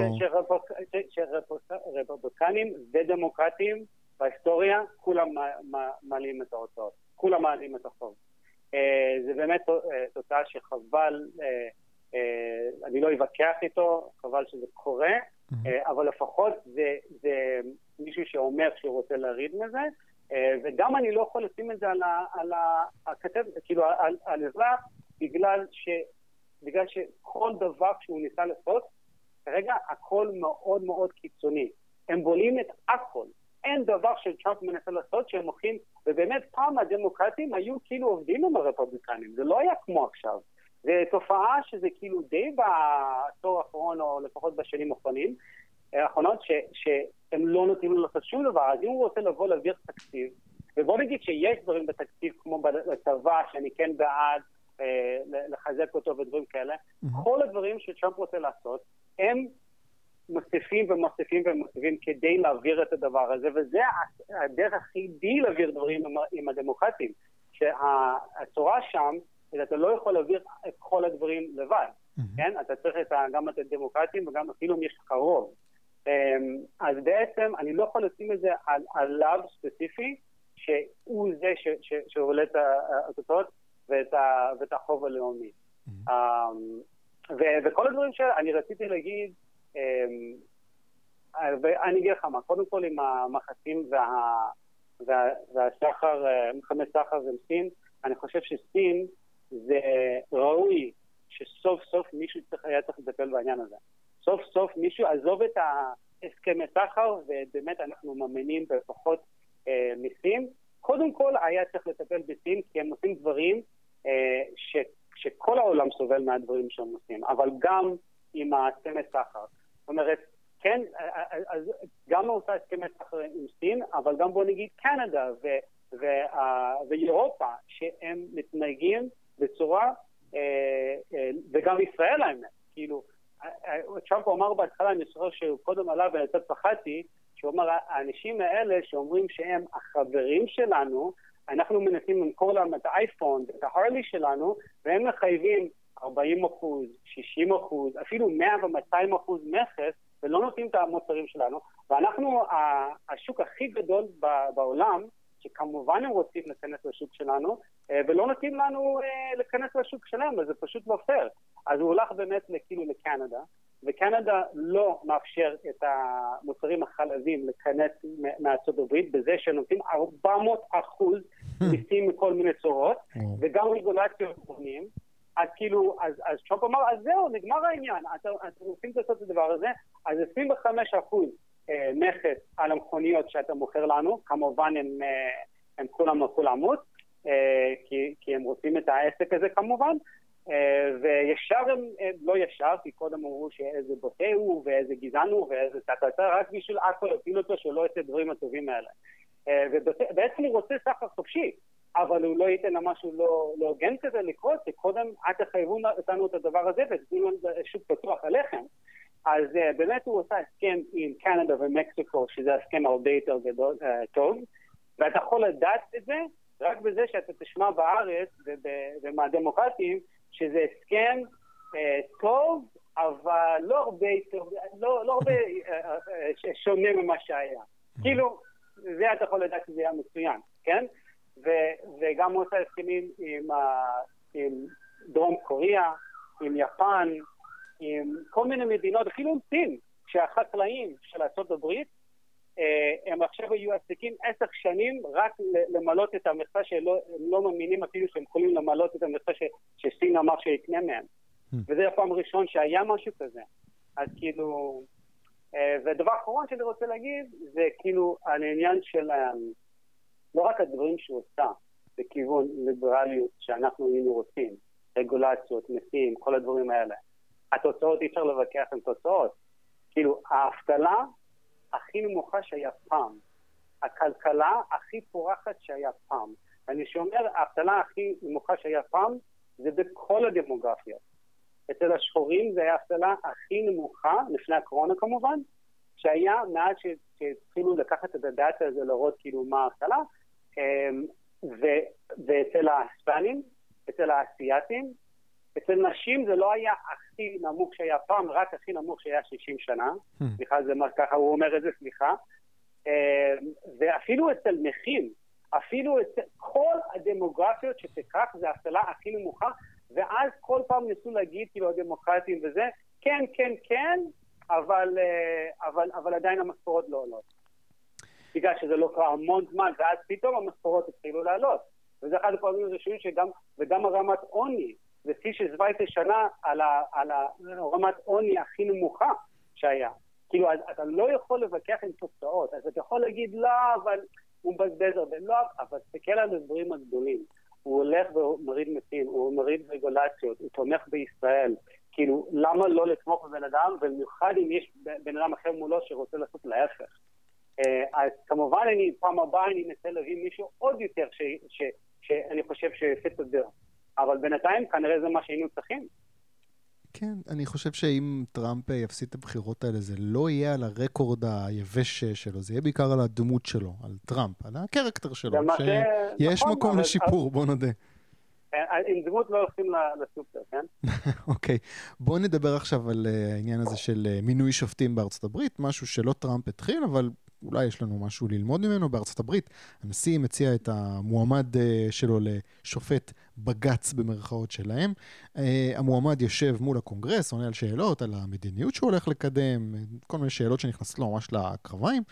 שרפובליקנים ודמוקרטים בהיסטוריה כולם מעלים את ההוצאות, כולם מעלים את החוב. אה, זה באמת אה, תוצאה שחבל, אני לא אתווכח איתו, חבל שזה קורה, אבל לפחות זה, זה מישהו שאומר שהוא רוצה להריד מזה, וגם אני לא יכול לשים את זה על, ה, על הכתב, כאילו על, על אזרח, בגלל, ש, בגלל שכל דבר שהוא ניסה לעשות, כרגע הכל מאוד מאוד קיצוני. הם בולעים את הכל. אין דבר שטראמפ מנסה לעשות שהם הולכים, ובאמת פעם הדמוקרטים היו כאילו עובדים עם הרפובליקנים, זה לא היה כמו עכשיו. זו תופעה שזה כאילו די בעשור האחרון, או לפחות בשנים האחרונים, האחרונות, ש, שהם לא נותנים לו לעשות שום דבר, אז אם הוא רוצה לבוא להעביר תקציב, ובוא נגיד שיש דברים בתקציב כמו בצבא, שאני כן בעד אה, לחזק אותו ודברים כאלה, mm-hmm. כל הדברים שטראמפ רוצה לעשות, הם מוסיפים ומוסיפים ומוסיפים כדי להעביר את הדבר הזה, וזה הדרך היחידי להעביר דברים עם, עם הדמוקרטים. שהצורה שם, אתה לא יכול להעביר את כל הדברים לבד, mm-hmm. כן? אתה צריך את, גם את הדמוקרטים וגם אפילו אם יש לך רוב. אמ, אז בעצם אני לא יכול לשים את זה על, עליו ספציפי, שהוא זה שעולה את התוצאות ואת, ואת החוב הלאומי. Mm-hmm. וכל הדברים שאני רציתי להגיד, ואני אגיד לך מה, קודם כל עם המחצים וה, וה, והסחר, מלחמת סחר עם סין, אני חושב שסין זה ראוי שסוף סוף מישהו צריך, היה צריך לטפל בעניין הזה. סוף סוף מישהו, עזוב את הסכמי סחר, ובאמת אנחנו מאמינים בפחות אה, מיסים, קודם כל היה צריך לטפל בסין, כי הם עושים דברים אה, ש, שכל העולם סובל מהדברים שהם עושים, אבל גם עם הסכמי סחר. זאת אומרת, כן, אז גם עושה הסכמי סחר עם סין, אבל גם בוא נגיד קנדה ו, ו, ואירופה, שהם מתנהגים בצורה, אה, אה, וגם ישראל האמת, כאילו, טראמפ אמר בהתחלה, אני זוכר שהוא קודם עלה ויצא צחקתי, שהוא אמר, האנשים האלה שאומרים שהם החברים שלנו, אנחנו מנסים למכור להם את האייפון, את ההרלי שלנו, והם מחייבים 40 אחוז, 60 אחוז, אפילו 100 ו-200 אחוז מכס, ולא נותנים את המוצרים שלנו. ואנחנו השוק הכי גדול בעולם, שכמובן הם רוצים להיכנס לשוק שלנו, אה, ולא נותנים לנו אה, להיכנס לשוק שלהם, אז זה פשוט לא פייר. אז הוא הולך באמת כאילו לקנדה, וקנדה לא מאפשר את המוצרים החלבים להיכנס מארצות הברית בזה שנותנים 400 אחוז מיסים מכל מיני צורות, וגם רגולציות בונים. אז כאילו, אז, אז טראמפ אמר, אז זהו, נגמר העניין, אתם רוצים לעשות את הדבר הזה, אז 25 אחוז אה, מכס על המכוניות שאתה מוכר לנו, כמובן הם, אה, הם כולם הלכו למות, אה, כי, כי הם רוצים את העסק הזה כמובן, אה, וישר הם, אה, לא ישר, כי קודם אמרו שאיזה בוטה הוא ואיזה גזען הוא ואיזה טה-טה-טה, רק בשביל עכו להפיל אותו שלא יעשה דברים הטובים האלה. אה, ובעצם הוא רוצה סחר חופשי, אבל הוא לא ייתן למשהו לא, לא הוגן כזה לקרות, שקודם אל תחייבו אותנו את הדבר הזה ותתנו לנו שוק פתוח עליכם. אז uh, באמת הוא עושה הסכם עם קנדה ומקסיקו, שזה הסכם הרבה יותר גדול, uh, טוב, ואתה יכול לדעת את זה רק בזה שאתה תשמע בארץ ומהדמוקרטים שזה הסכם אה, טוב, אבל לא הרבה, לא, לא הרבה אה, אה, שונה ממה שהיה. כאילו, זה אתה יכול לדעת שזה היה מצוין, כן? ו, וגם הוא עושה הסכמים עם, עם דרום קוריאה, עם יפן, עם כל מיני מדינות, אפילו עם סין, שהחקלאים של ארה"ב אה, הם עכשיו היו עסקים עשר שנים רק למלות את המכסה שלא לא מאמינים אפילו שהם יכולים למלות את המכסה שסין אמר שיקנה מהם. Hmm. וזה הפעם הראשון שהיה משהו כזה. אז כאילו... אה, ודבר אחרון שאני רוצה להגיד זה כאילו על העניין של לא רק הדברים שהוא עושה בכיוון ליברליות שאנחנו היינו רוצים, רגולציות, מסים, כל הדברים האלה. התוצאות אי אפשר לבקח עם תוצאות. כאילו, האבטלה הכי נמוכה שהיה פעם. הכלכלה הכי פורחת שהיה פעם. אני שאומר, האבטלה הכי נמוכה שהיה פעם, זה בכל הדמוגרפיות. אצל השחורים זה היה האבטלה הכי נמוכה, לפני הקורונה כמובן, שהיה מאז שהתחילו לקחת את הדאטה הזה לראות כאילו מה האבטלה, אמ, ואצל ההספנים, אצל האסייתים, אצל נשים זה לא היה הכי נמוך שהיה פעם, רק הכי נמוך שהיה 60 שנה. Hmm. סליחה, זה מה ככה, הוא אומר את זה, סליחה. ואפילו אצל נכים, אפילו אצל כל הדמוגרפיות שתיקח זה האבטלה הכי נמוכה, ואז כל פעם ניסו להגיד, כאילו, הדמוקרטים וזה, כן, כן, כן, אבל, אבל, אבל עדיין המשכורות לא עולות. בגלל שזה לא קרה המון זמן, ואז פתאום המשכורות התחילו לעלות. וזה אחד הפעמים הראשונים שגם, וגם הרמת עוני, זה שיא של 17 שנה על, ה, על הרמת עוני הכי נמוכה שהיה. כאילו, אז אתה לא יכול לבקח עם תוצאות, אז אתה יכול להגיד, לא, אבל הוא מבזבז הרבה, לא, אבל תסתכל על הדברים הגדולים. הוא הולך ומוריד מתים, הוא מוריד רגולציות, הוא תומך בישראל. כאילו, למה לא לתמוך בבן אדם, ובמיוחד אם יש בן אדם אחר מולו שרוצה לעשות להפך. אה, אז כמובן, אני, פעם הבאה אני אנסה להביא מישהו עוד יותר ש, ש, שאני חושב שיפיץ את זה. אבל בינתיים כנראה זה מה שהיינו צריכים. כן, אני חושב שאם טראמפ יפסיד את הבחירות האלה, זה לא יהיה על הרקורד היבש שלו, זה יהיה בעיקר על הדמות שלו, על טראמפ, על הקרקטר שלו, שיש נכון, מקום לשיפור. בוא נודה. אה, עם דמות לא הולכים לסופר, כן? (laughs) אוקיי, בואו נדבר עכשיו על אה, העניין הזה של אה, מינוי שופטים בארצות הברית, משהו שלא טראמפ התחיל, אבל אולי יש לנו משהו ללמוד ממנו. בארצות הברית הנשיא מציע את המועמד שלו לשופט בג"ץ במרכאות שלהם. המועמד יושב מול הקונגרס, עונה על שאלות, על המדיניות שהוא הולך לקדם, כל מיני שאלות שנכנסות לו ממש לקרביים,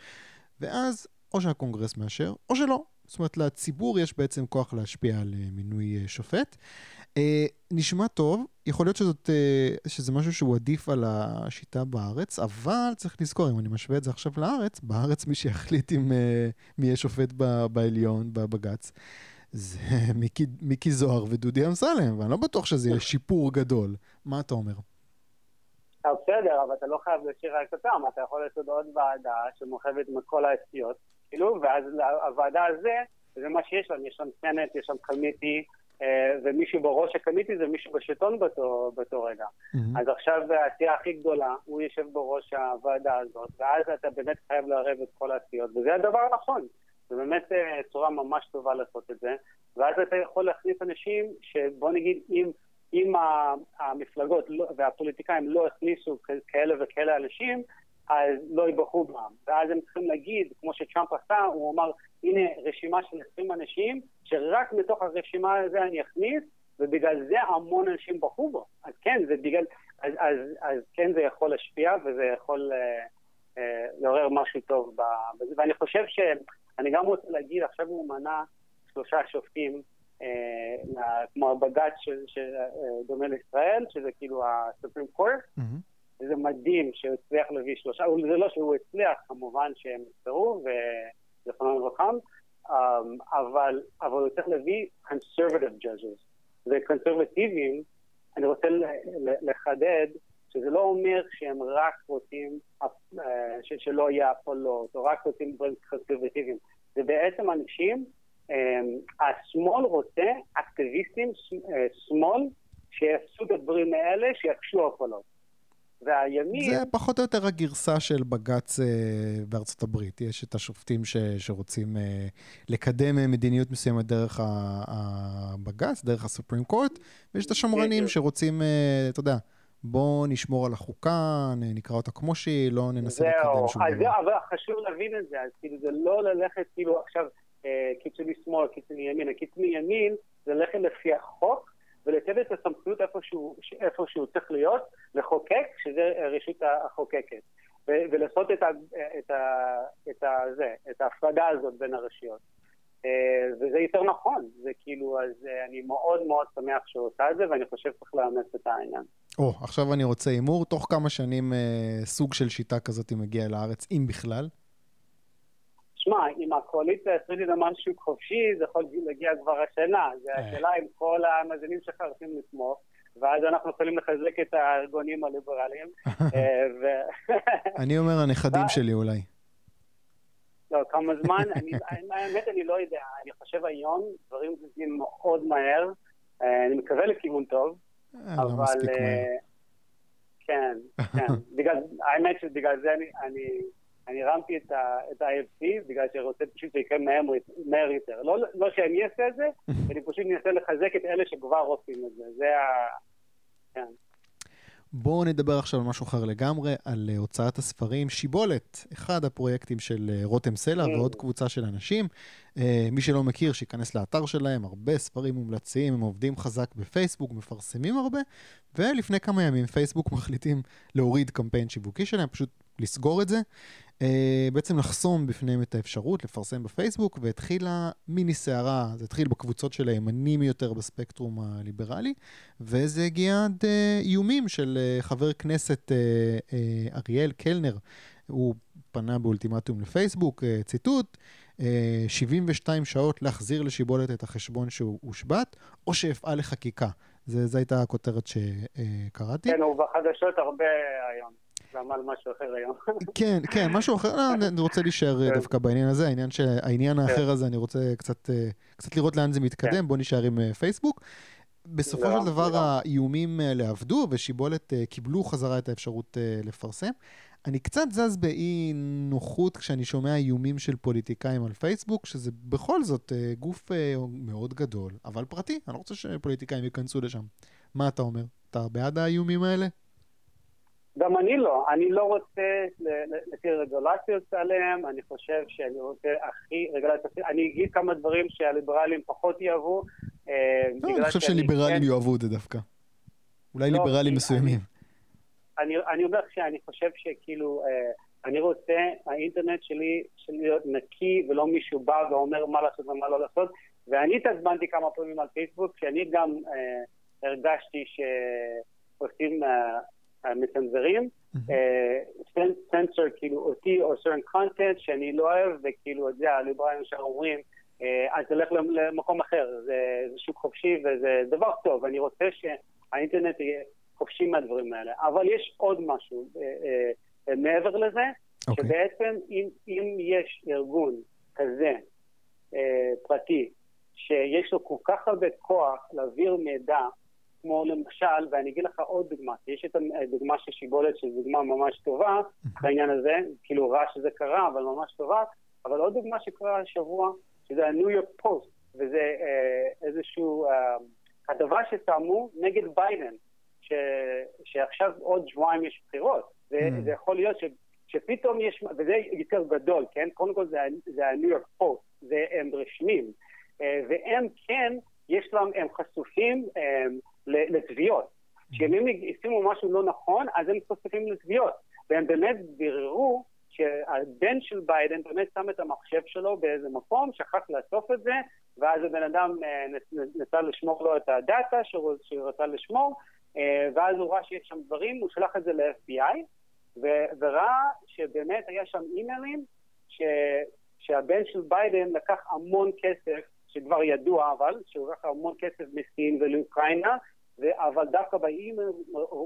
ואז או שהקונגרס מאשר, או שלא. זאת אומרת, לציבור יש בעצם כוח להשפיע על uh, מינוי uh, שופט. נשמע טוב, יכול להיות שזאת, שזה משהו שהוא עדיף על השיטה בארץ, אבל צריך לזכור, אם אני משווה את זה עכשיו לארץ, בארץ מי שיחליט אם מי יהיה שופט בעליון, בבג"ץ, זה (laughs) מיקי, מיקי זוהר ודודי אמסלם, ואני לא בטוח שזה יהיה שיפור גדול. מה אתה אומר? בסדר, אבל אתה לא חייב להשאיר רק אותם, אתה יכול לעשות עוד ועדה שמורחבת מכל העשיות. כאילו, ואז הוועדה הזה, זה מה שיש לנו, יש שם סנט, יש שם קמיטי, אה, ומישהו בראש הקמיטי זה מישהו בשלטון באותו, באותו רגע. Mm-hmm. אז עכשיו העשייה הכי גדולה, הוא יושב בראש הוועדה הזאת, ואז אתה באמת חייב לערב את כל העשיות, וזה הדבר הנכון. זה באמת אה, צורה ממש טובה לעשות את זה, ואז אתה יכול להכניס אנשים שבוא נגיד אם, אם המפלגות לא, והפוליטיקאים לא הכניסו כאלה וכאלה אנשים, אז לא יבחרו בם. ואז הם צריכים להגיד, כמו שטראמפ עשה, הוא אמר, הנה רשימה של 20 אנשים, שרק מתוך הרשימה הזו אני אכניס, ובגלל זה המון אנשים בחרו בו. אז כן, זה בגלל, אז, אז, אז כן זה יכול להשפיע, וזה יכול אה, אה, לעורר משהו טוב בזה. ואני חושב שאני גם רוצה להגיד, עכשיו הוא מנה שלושה שופטים, אה, כמו הבג"ץ שדומה אה, לישראל, שזה כאילו ה-Supreme Court, mm-hmm. וזה מדהים שהוא הצליח להביא שלושה, זה לא שהוא הצליח, כמובן שהם נפטרו, וזכרונו לברכה, um, אבל, אבל הוא צריך להביא conservative judges. וקונסרבטיביים, אני רוצה לחדד שזה לא אומר שהם רק רוצים uh, שלא יהיה הפולות, או רק רוצים דברים קונסרבטיביים. זה בעצם אנשים, um, השמאל רוצה אקטיביסטים, uh, שמאל, שיעשו את הדברים האלה, שיקשו הפולות. והימין... זה פחות או יותר הגרסה של בג"ץ אה, בארצות הברית. יש את השופטים ש, שרוצים אה, לקדם אה, מדיניות מסוימת דרך הבג"ץ, דרך הסופרים קורט, ויש את השמרנים שרוצים, אה, אתה יודע, בואו נשמור על החוקה, נקרא אותה כמו שהיא, לא ננסה לקדם שום דבר. זהו, אבל חשוב להבין את זה, אז כאילו זה לא ללכת כאילו עכשיו אה, קיצוני שמאל, קיצוני ימין, הקיצוני ימין זה ללכת לפי החוק. ולתת את הסמכות איפה שהוא, צריך להיות, לחוקק, שזה הרשות החוקקת. ולעשות את, ה, את, ה, את, ה, זה, את ההפרדה הזאת בין הרשויות. אה, וזה יותר נכון, זה כאילו, אז אה, אני מאוד מאוד שמח שהוא עושה את זה, ואני חושב שצריך לאמץ את העניין. או, oh, עכשיו אני רוצה הימור, תוך כמה שנים אה, סוג של שיטה כזאת מגיע לארץ, אם בכלל? שמע, אם הקואליציה הישראלית אמרה שוק חופשי, זה יכול להגיע כבר השנה. זה אה. השאלה אם כל המאזינים שלך רוצים לתמוך. ואז אנחנו יכולים לחזק את הארגונים הליברליים. (laughs) אה, (laughs) אני אומר הנכדים שלי אולי. לא, כמה זמן, (laughs) האמת אני לא יודע. אני חושב היום דברים זזים מאוד מהר. אה, אני מקווה לכיוון טוב, לא אבל... כן, כן. (laughs) האמת שבגלל זה אני... אני הרמתי את ה-IFC בגלל שאני רוצה פשוט שיקרה מהר, מהר יותר. לא, לא שאני אעשה את זה, (laughs) אני פשוט אנסה לחזק את אלה שכבר עושים את זה. זה ה... כן. בואו נדבר עכשיו על משהו אחר לגמרי, על הוצאת הספרים שיבולת, אחד הפרויקטים של רותם סלע mm. ועוד קבוצה של אנשים. מי שלא מכיר, שייכנס לאתר שלהם, הרבה ספרים מומלצים, הם עובדים חזק בפייסבוק, מפרסמים הרבה, ולפני כמה ימים פייסבוק (laughs) מחליטים להוריד קמפיין שיווקי שלהם, פשוט לסגור את זה. אה, בעצם לחסום בפניהם את האפשרות לפרסם בפייסבוק, והתחילה מיני סערה, זה התחיל בקבוצות של הימנים יותר בספקטרום הליברלי, וזה הגיע עד אה, איומים של אה, חבר כנסת אריאל קלנר. הוא פנה באולטימטום לפייסבוק, ציטוט, 72 שעות להחזיר לשיבולת את החשבון שהוא הושבת, או שאפעל לחקיקה. זו הייתה הכותרת שקראתי. כן, הוא בחדשות הרבה היום. ועמל משהו אחר היום. (laughs) כן, כן, משהו אחר, לא, אני רוצה להישאר אה, כן. דווקא בעניין הזה, העניין, העניין כן. האחר הזה, אני רוצה קצת, אה, קצת לראות לאן זה מתקדם, כן. בוא נשאר עם אה, פייסבוק. בסופו לא, של דבר לא. האיומים האלה עבדו, ושיבולת קיבלו חזרה את האפשרות לפרסם. אני קצת זז באי נוחות כשאני שומע איומים של פוליטיקאים על פייסבוק, שזה בכל זאת גוף מאוד גדול, אבל פרטי, אני לא רוצה שפוליטיקאים ייכנסו לשם. מה אתה אומר? אתה בעד האיומים האלה? גם אני לא, אני לא רוצה לפי רגולציות עליהם, אני חושב שאני רוצה הכי רגולציות, אני אגיד כמה דברים שהליברלים פחות יאהבו. אה, לא, אני חושב שליברלים כן- יאהבו את זה דווקא. אולי לא, ליברלים מסוימים. אני אומר שאני חושב שכאילו, אה, אני רוצה, האינטרנט שלי, להיות נקי ולא מישהו בא ואומר מה לעשות ומה לא לעשות, ואני התעצבנתי כמה פעמים על פייסבוק, כי אני גם אה, הרגשתי שעושים המצנזרים, סנסור כאילו אותי או certain content שאני לא אוהב, וכאילו, אתה יודע, הליברלים ישר אומרים, אז תלך למקום אחר, זה, זה שוק חופשי וזה דבר טוב, אני רוצה שהאינטרנט יהיה חופשי מהדברים האלה. אבל יש עוד משהו אה, אה, מעבר לזה, okay. אוקיי. שבעצם אם, אם יש ארגון כזה אה, פרטי, שיש לו כל כך הרבה כוח להעביר מידע כמו למשל, ואני אגיד לך עוד דוגמה, יש את הדוגמה של שיבולת, שזו דוגמה ממש טובה בעניין הזה, כאילו רע שזה קרה, אבל ממש טובה, אבל עוד דוגמה שקרה השבוע, שזה הניו יורק פוסט, וזה אה, איזשהו אה, הדבר ששמו נגד ביידן, ש, שעכשיו עוד שבועיים יש בחירות, וזה יכול להיות ש, שפתאום יש, וזה יותר גדול, כן? קודם כל זה, זה הניו יורק פוסט, זה הם רשמים, אה, והם כן, יש להם, הם חשופים, הם, אה, לתביעות. כשהם ישימו משהו לא נכון, אז הם חשופים לתביעות. והם באמת ביררו שהבן של ביידן באמת שם את המחשב שלו באיזה מקום, שכח לאסוף את זה, ואז הבן אדם אה, ניסה לשמור לו את הדאטה שהוא, רצה לשמור, אה, ואז הוא ראה שיש שם דברים, הוא שלח את זה ל-FBI, וראה שבאמת היה שם אימיילים ש, שהבן של ביידן לקח המון כסף, שכבר ידוע אבל, שהוא לקח המון כסף מסין ולאוקראינה, אבל דווקא באימייל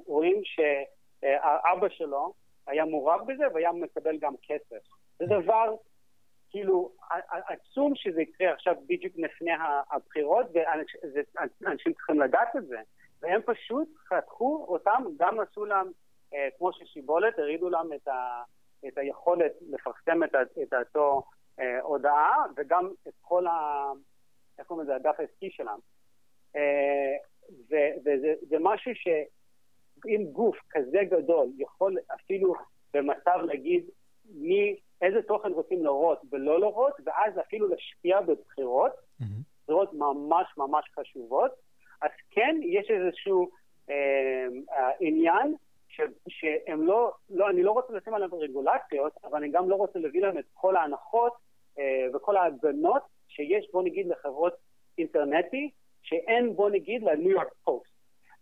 רואים שהאבא שלו היה מעורב בזה והיה מקבל גם כסף. זה דבר כאילו עצום שזה יקרה עכשיו בדיוק לפני הבחירות ואנשים צריכים לדעת את זה והם פשוט חתכו אותם, גם עשו להם אה, כמו ששיבולת, הרידו להם את, ה, את היכולת לפרסם את, את אותו אה, הודעה וגם את כל ה... איך קוראים לזה? הדף העסקי שלהם. אה, וזה משהו שאם גוף כזה גדול יכול אפילו במצב להגיד מי, איזה תוכן רוצים להורות ולא להורות, ואז אפילו להשפיע בבחירות, בחירות mm-hmm. ממש ממש חשובות, אז כן יש איזשהו אה, אה, עניין ש, שהם לא, לא, אני לא רוצה לשים עליהם רגולציות, אבל אני גם לא רוצה להביא להם את כל ההנחות אה, וכל ההגנות שיש, בוא נגיד, לחברות אינטרנטי, שאין בוא נגיד לניו יורק פוסט.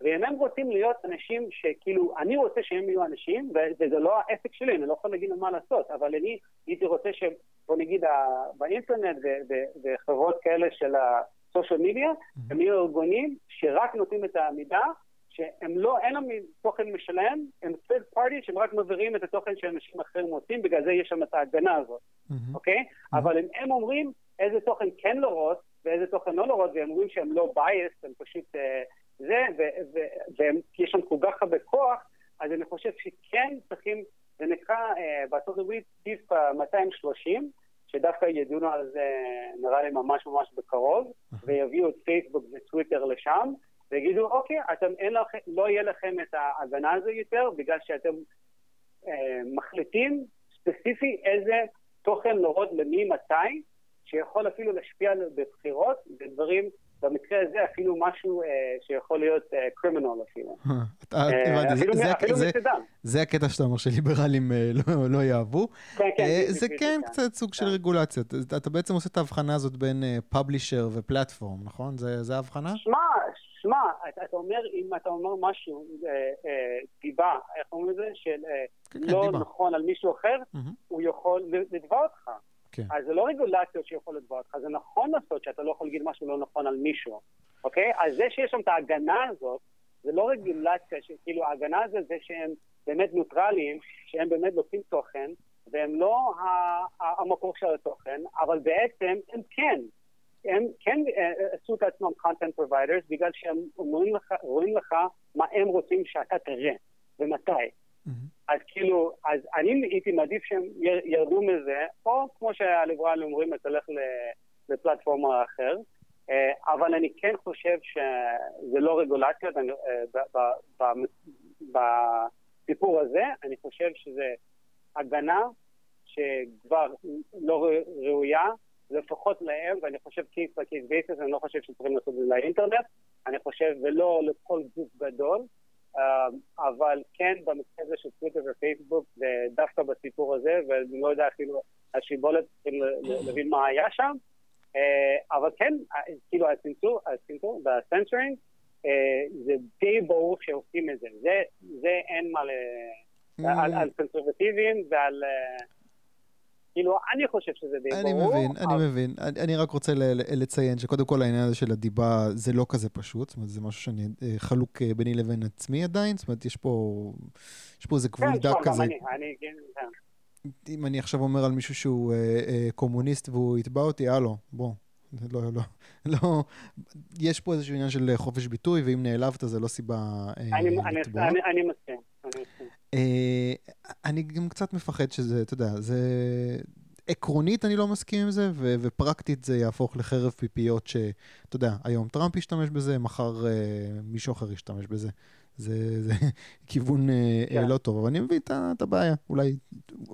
ואם הם רוצים להיות אנשים שכאילו, אני רוצה שהם יהיו אנשים, וזה לא העסק שלי, אני לא יכול להגיד מה לעשות, אבל אני הייתי רוצה שבוא נגיד באינטרנט וחברות כאלה של הסושיאל מדיה, הם יהיו ארגונים שרק נותנים את המידע, שהם לא, אין להם תוכן משלם, הם third party שהם רק מעבירים את התוכן שאנשים אחרים רוצים, בגלל זה יש שם את ההגנה הזאת, אוקיי? אבל אם הם אומרים איזה תוכן כן להראות, ואיזה תוכן לא לראות, והם אומרים שהם לא biased, הם פשוט uh, זה, ויש שם כל כך הרבה כוח, אז אני חושב שכן צריכים, זה נקרא uh, בארצות הברית טיפ 230, שדווקא ידונו על זה נראה לי ממש ממש בקרוב, ויביאו את פייסבוק וטוויטר לשם, ויגידו, אוקיי, אתם, אין לכם, לא יהיה לכם את ההגנה הזו יותר, בגלל שאתם אה, מחליטים ספציפי איזה תוכן להורות למי מתי, שיכול אפילו להשפיע בבחירות, בדברים במקרה הזה אפילו משהו אה, שיכול להיות קרימינל אה, אפילו. אה, הבנתי, אפילו, מצדם. זה הקטע שאתה אומר שליברלים אה, לא, לא יאהבו. כן, כן. אה, זה כן, כן קצת סוג של. רגולציה. אתה, בעצם עושה את ההבחנה הזאת בין פאבלישר ופלטפורם, נכון? זה, ההבחנה? שמע, שמע, אתה, אומר, אם אתה אומר משהו, אה, אה, דיבה, איך אומרים את זה? של אה, לא. נכון על מישהו אחר. הוא יכול לתבוע אותך. כן. אז זה לא רגולציות שיכול לתבוע אותך, זה נכון לעשות שאתה לא יכול להגיד משהו לא נכון על מישהו, אוקיי? אז זה שיש שם את ההגנה הזאת, זה לא רגולציה, כאילו ההגנה הזאת זה שהם באמת נוטרליים, שהם באמת לוקחים תוכן, והם לא המקור של התוכן, אבל בעצם הם כן. הם כן אה, עשו את עצמם content providers בגלל שהם לך, רואים לך מה הם רוצים שאתה תראה ומתי. אז כאילו, אז אני הייתי מעדיף שהם ירדו מזה, או כמו שהליברלים אומרים, אתה הולך לפלטפורמה אחר, אה, אבל אני כן חושב שזה לא רגולציות, אה, בסיפור הזה, אני חושב שזה הגנה שכבר לא ראויה, לפחות להם, ואני חושב case by case basis, אני לא חושב שצריכים לעשות את זה לאינטרנט, אני חושב, ולא לכל גוף גדול. אמ, אבל כן, במקרה הזה של טוויטר ופייסבוק, ודווקא בסיפור הזה, ואני לא יודע אפילו, השיבולת צריכים להבין מה היה שם, אה, אבל כן, כאילו הצנצור, הצנצור והסנסורינג, אה, זה די ברור שעושים את זה. זה אין מה ל... על קונסרבטיביים ועל... כאילו, אני חושב שזה די אני ברור. מבין, אבל... אני מבין. אני, אני רק רוצה לציין שקודם כל העניין הזה של הדיבה זה לא כזה פשוט, זאת אומרת, זה משהו שאני אה, חלוק אה, ביני לבין עצמי עדיין, זאת אומרת, יש פה, יש פה איזה גבול כן, דק כזה. אני, אני, כן, כן. אם אני עכשיו אומר על מישהו שהוא אה, אה, קומוניסט והוא יתבע אותי, הלו, בוא. לא, לא, לא, יש פה איזשהו עניין של חופש ביטוי, ואם נעלבת זה לא סיבה אה, אני, לתבוע. אני, אני מסכים. אה, אני גם קצת מפחד שזה, אתה יודע, זה... עקרונית אני לא מסכים עם זה, ו- ופרקטית זה יהפוך לחרב פיפיות שאתה יודע, היום טראמפ ישתמש בזה, מחר אה, מישהו אחר ישתמש בזה. זה, זה (laughs) כיוון yeah. אה, כן. לא טוב, אבל אני מבין את הבעיה. אולי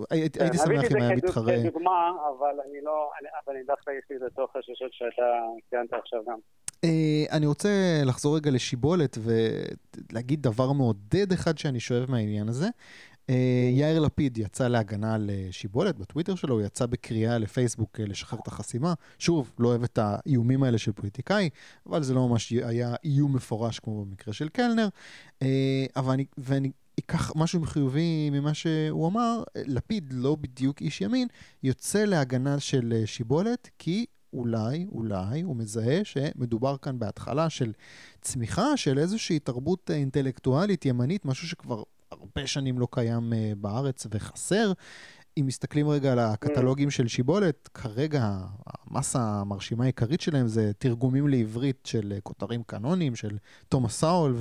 הייתי, הייתי שמח אם היה מתחרה. אני כדוגמה, אבל אני לא, אבל אני דווקא יש לי את אותו חששות שאתה ציינת עכשיו גם. אה, אני רוצה לחזור רגע לשיבולת ולהגיד דבר מעודד אחד שאני שואב מהעניין הזה. אה, יאיר לפיד יצא להגנה על שיבולת בטוויטר שלו, הוא יצא בקריאה לפייסבוק אה, לשחרר את החסימה. שוב, לא אוהב את האיומים האלה של פוליטיקאי, אבל זה לא ממש היה איום מפורש כמו במקרה של קלנר. אבל אני, ואני אקח משהו חיובי ממה שהוא אמר, לפיד לא בדיוק איש ימין, יוצא להגנה של שיבולת, כי אולי, אולי, הוא מזהה שמדובר כאן בהתחלה של צמיחה של איזושהי תרבות אינטלקטואלית ימנית, משהו שכבר הרבה שנים לא קיים uh, בארץ וחסר. אם מסתכלים רגע על הקטלוגים של שיבולת, כרגע המסה המרשימה העיקרית שלהם זה תרגומים לעברית של uh, כותרים קנונים, של תומאס סאול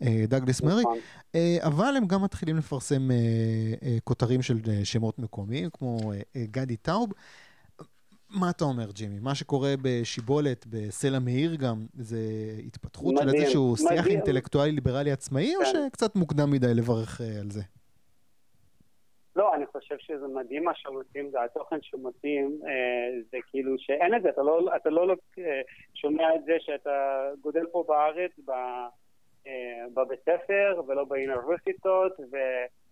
ודאגלס מרי, uh, אבל הם גם מתחילים לפרסם כותרים של שמות מקומיים, כמו גדי טאוב. מה אתה אומר, ג'ימי? מה שקורה בשיבולת, בסלע מאיר גם, זה התפתחות מדהים, של איזשהו מדהים. שיח אינטלקטואלי ליברלי עצמאי, כן. או שקצת מוקדם מדי לברך uh, על זה? לא, אני חושב שזה מדהים מה שמוצאים, זה התוכן שמוצאים, אה, זה כאילו שאין את זה, אתה לא, אתה לא אה, שומע את זה שאתה גודל פה בארץ, ב, אה, בבית ספר ולא באוניברסיטות,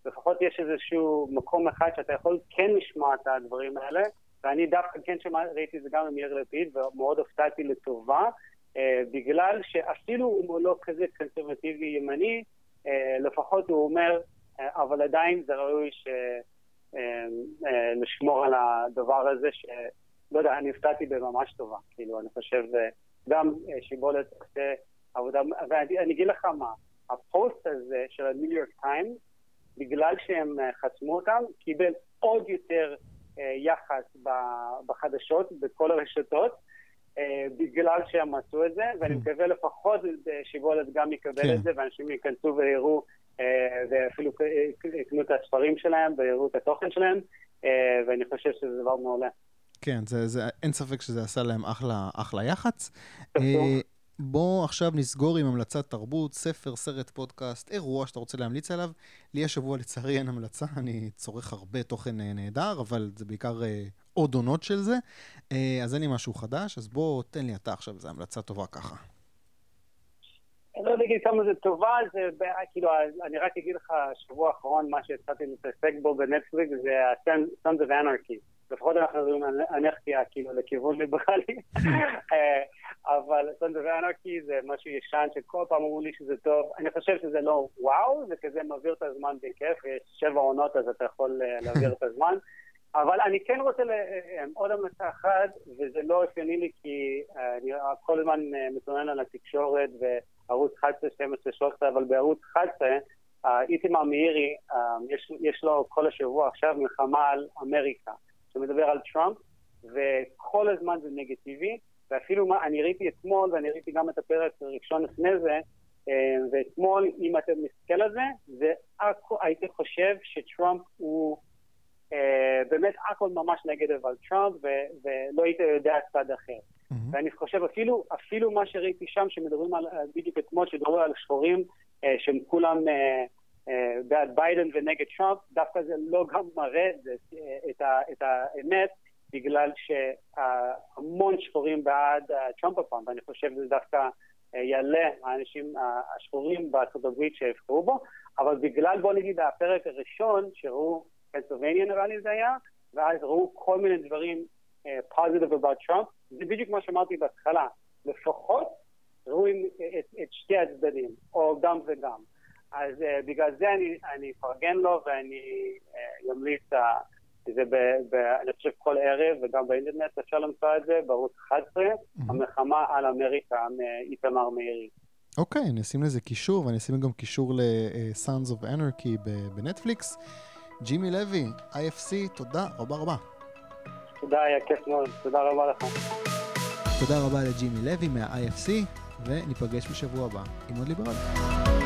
ולפחות יש איזשהו מקום אחד שאתה יכול כן לשמוע את הדברים האלה. ואני דווקא כן ראיתי את זה גם עם יאיר לפיד, ומאוד הופתעתי לטובה, אה, בגלל שאפילו אם הוא לא כזה קונסרבטיבי ימני, אה, לפחות הוא אומר, אה, אבל עדיין זה ראוי ש... לשמור על הדבר הזה, שלא יודע, אני הופתעתי בממש טובה, כאילו, אני חושב, גם שיבולת עושה עבודה, ואני אגיד לך מה, הפוסט הזה של הניו יורק טיימס, בגלל שהם חסמו אותם, קיבל עוד יותר יח"צ בחדשות, בכל הרשתות, אה, בגלל שהם עשו את זה, ואני mm. מקווה לפחות שיבולת גם יקבל כן. את זה, ואנשים ייכנסו ויראו, אה, ואפילו יקנו את הספרים שלהם ויראו את התוכן שלהם, ואני חושב שזה דבר מעולה. כן, זה, זה, אין ספק שזה עשה להם אחלה, אחלה יח"צ. בוא עכשיו נסגור עם המלצת תרבות, ספר, סרט, פודקאסט, אירוע שאתה רוצה להמליץ עליו. לי השבוע לצערי אין המלצה, אני צורך הרבה תוכן אה, נהדר, אבל זה בעיקר אה, עוד עונות של זה. אה, אז אין לי משהו חדש, אז בוא תן לי אתה עכשיו איזו המלצה טובה ככה. אני לא יודע להגיד כמה זה טובה, זה כאילו, אני רק אגיד לך, השבוע האחרון, מה שהתחלתי להתעסק בו בנטפליקס זה ה-Sons of Anarchy. לפחות אנחנו מדברים על אנרכיה, כאילו, לכיוון ליברלי. (laughs) אה, אבל of Anarchy זה משהו ישן שכל פעם אמרו לי שזה טוב. אני חושב שזה לא וואו, זה כזה מעביר את הזמן בכיף, יש שבע עונות אז אתה יכול אה, (laughs) להעביר את הזמן. אבל אני כן רוצה אה, עוד המלצה אחת, וזה לא אופייני לי כי אני כל הזמן מתלונן על התקשורת וערוץ 11, 12, 13, אבל בערוץ 11 איתמר מאירי, יש, יש לו כל השבוע עכשיו מלחמה על אמריקה. שמדבר על טראמפ, וכל הזמן זה נגטיבי, ואפילו מה, אני ראיתי אתמול, ואני ראיתי גם את הפרק הראשון לפני זה, אה, ואתמול, אם אתה מסתכל על זה, זה הייתי חושב שטראמפ הוא אה, באמת הכל ממש נגד על טראמפ, ולא היית יודע צד אחר. Mm-hmm. ואני חושב אפילו, אפילו מה שראיתי שם, שמדברים על, בדיוק אתמול, שדברים על שחורים, אה, שהם כולם... אה, בעד ביידן ונגד טראמפ, דווקא זה לא גם מראה את, את האמת, בגלל שהמון שחורים בעד אה, טראמפ הפעם, ואני חושב שזה דווקא אה, יעלה האנשים השחורים בארצות הברית שיבחרו בו, אבל בגלל, בוא נגיד, הפרק הראשון, שראו פנסילבניה נראה לי זה היה, ואז ראו כל מיני דברים positive about טראמפ, זה בדיוק מה שאמרתי בהתחלה, לפחות ראו את, את שתי הצדדים, או גם וגם. אז uh, בגלל זה אני, אני אפרגן לו ואני uh, אמליץ, uh, זה ב, ב, אני חושב כל ערב וגם באינטרנט אפשר למצוא את זה, בערוץ 11, mm-hmm. המלחמה על אמריקה מאיתמר מאירי. אוקיי, okay, אני אשים לזה קישור, ואני אשים גם קישור ל-Sons of Anarchy בנטפליקס. ג'ימי לוי, IFC, תודה רבה רבה. תודה, היה כיף מאוד, תודה רבה לך. תודה רבה לג'ימי לוי מה-IFC, וניפגש בשבוע הבא עם עוד ליברל.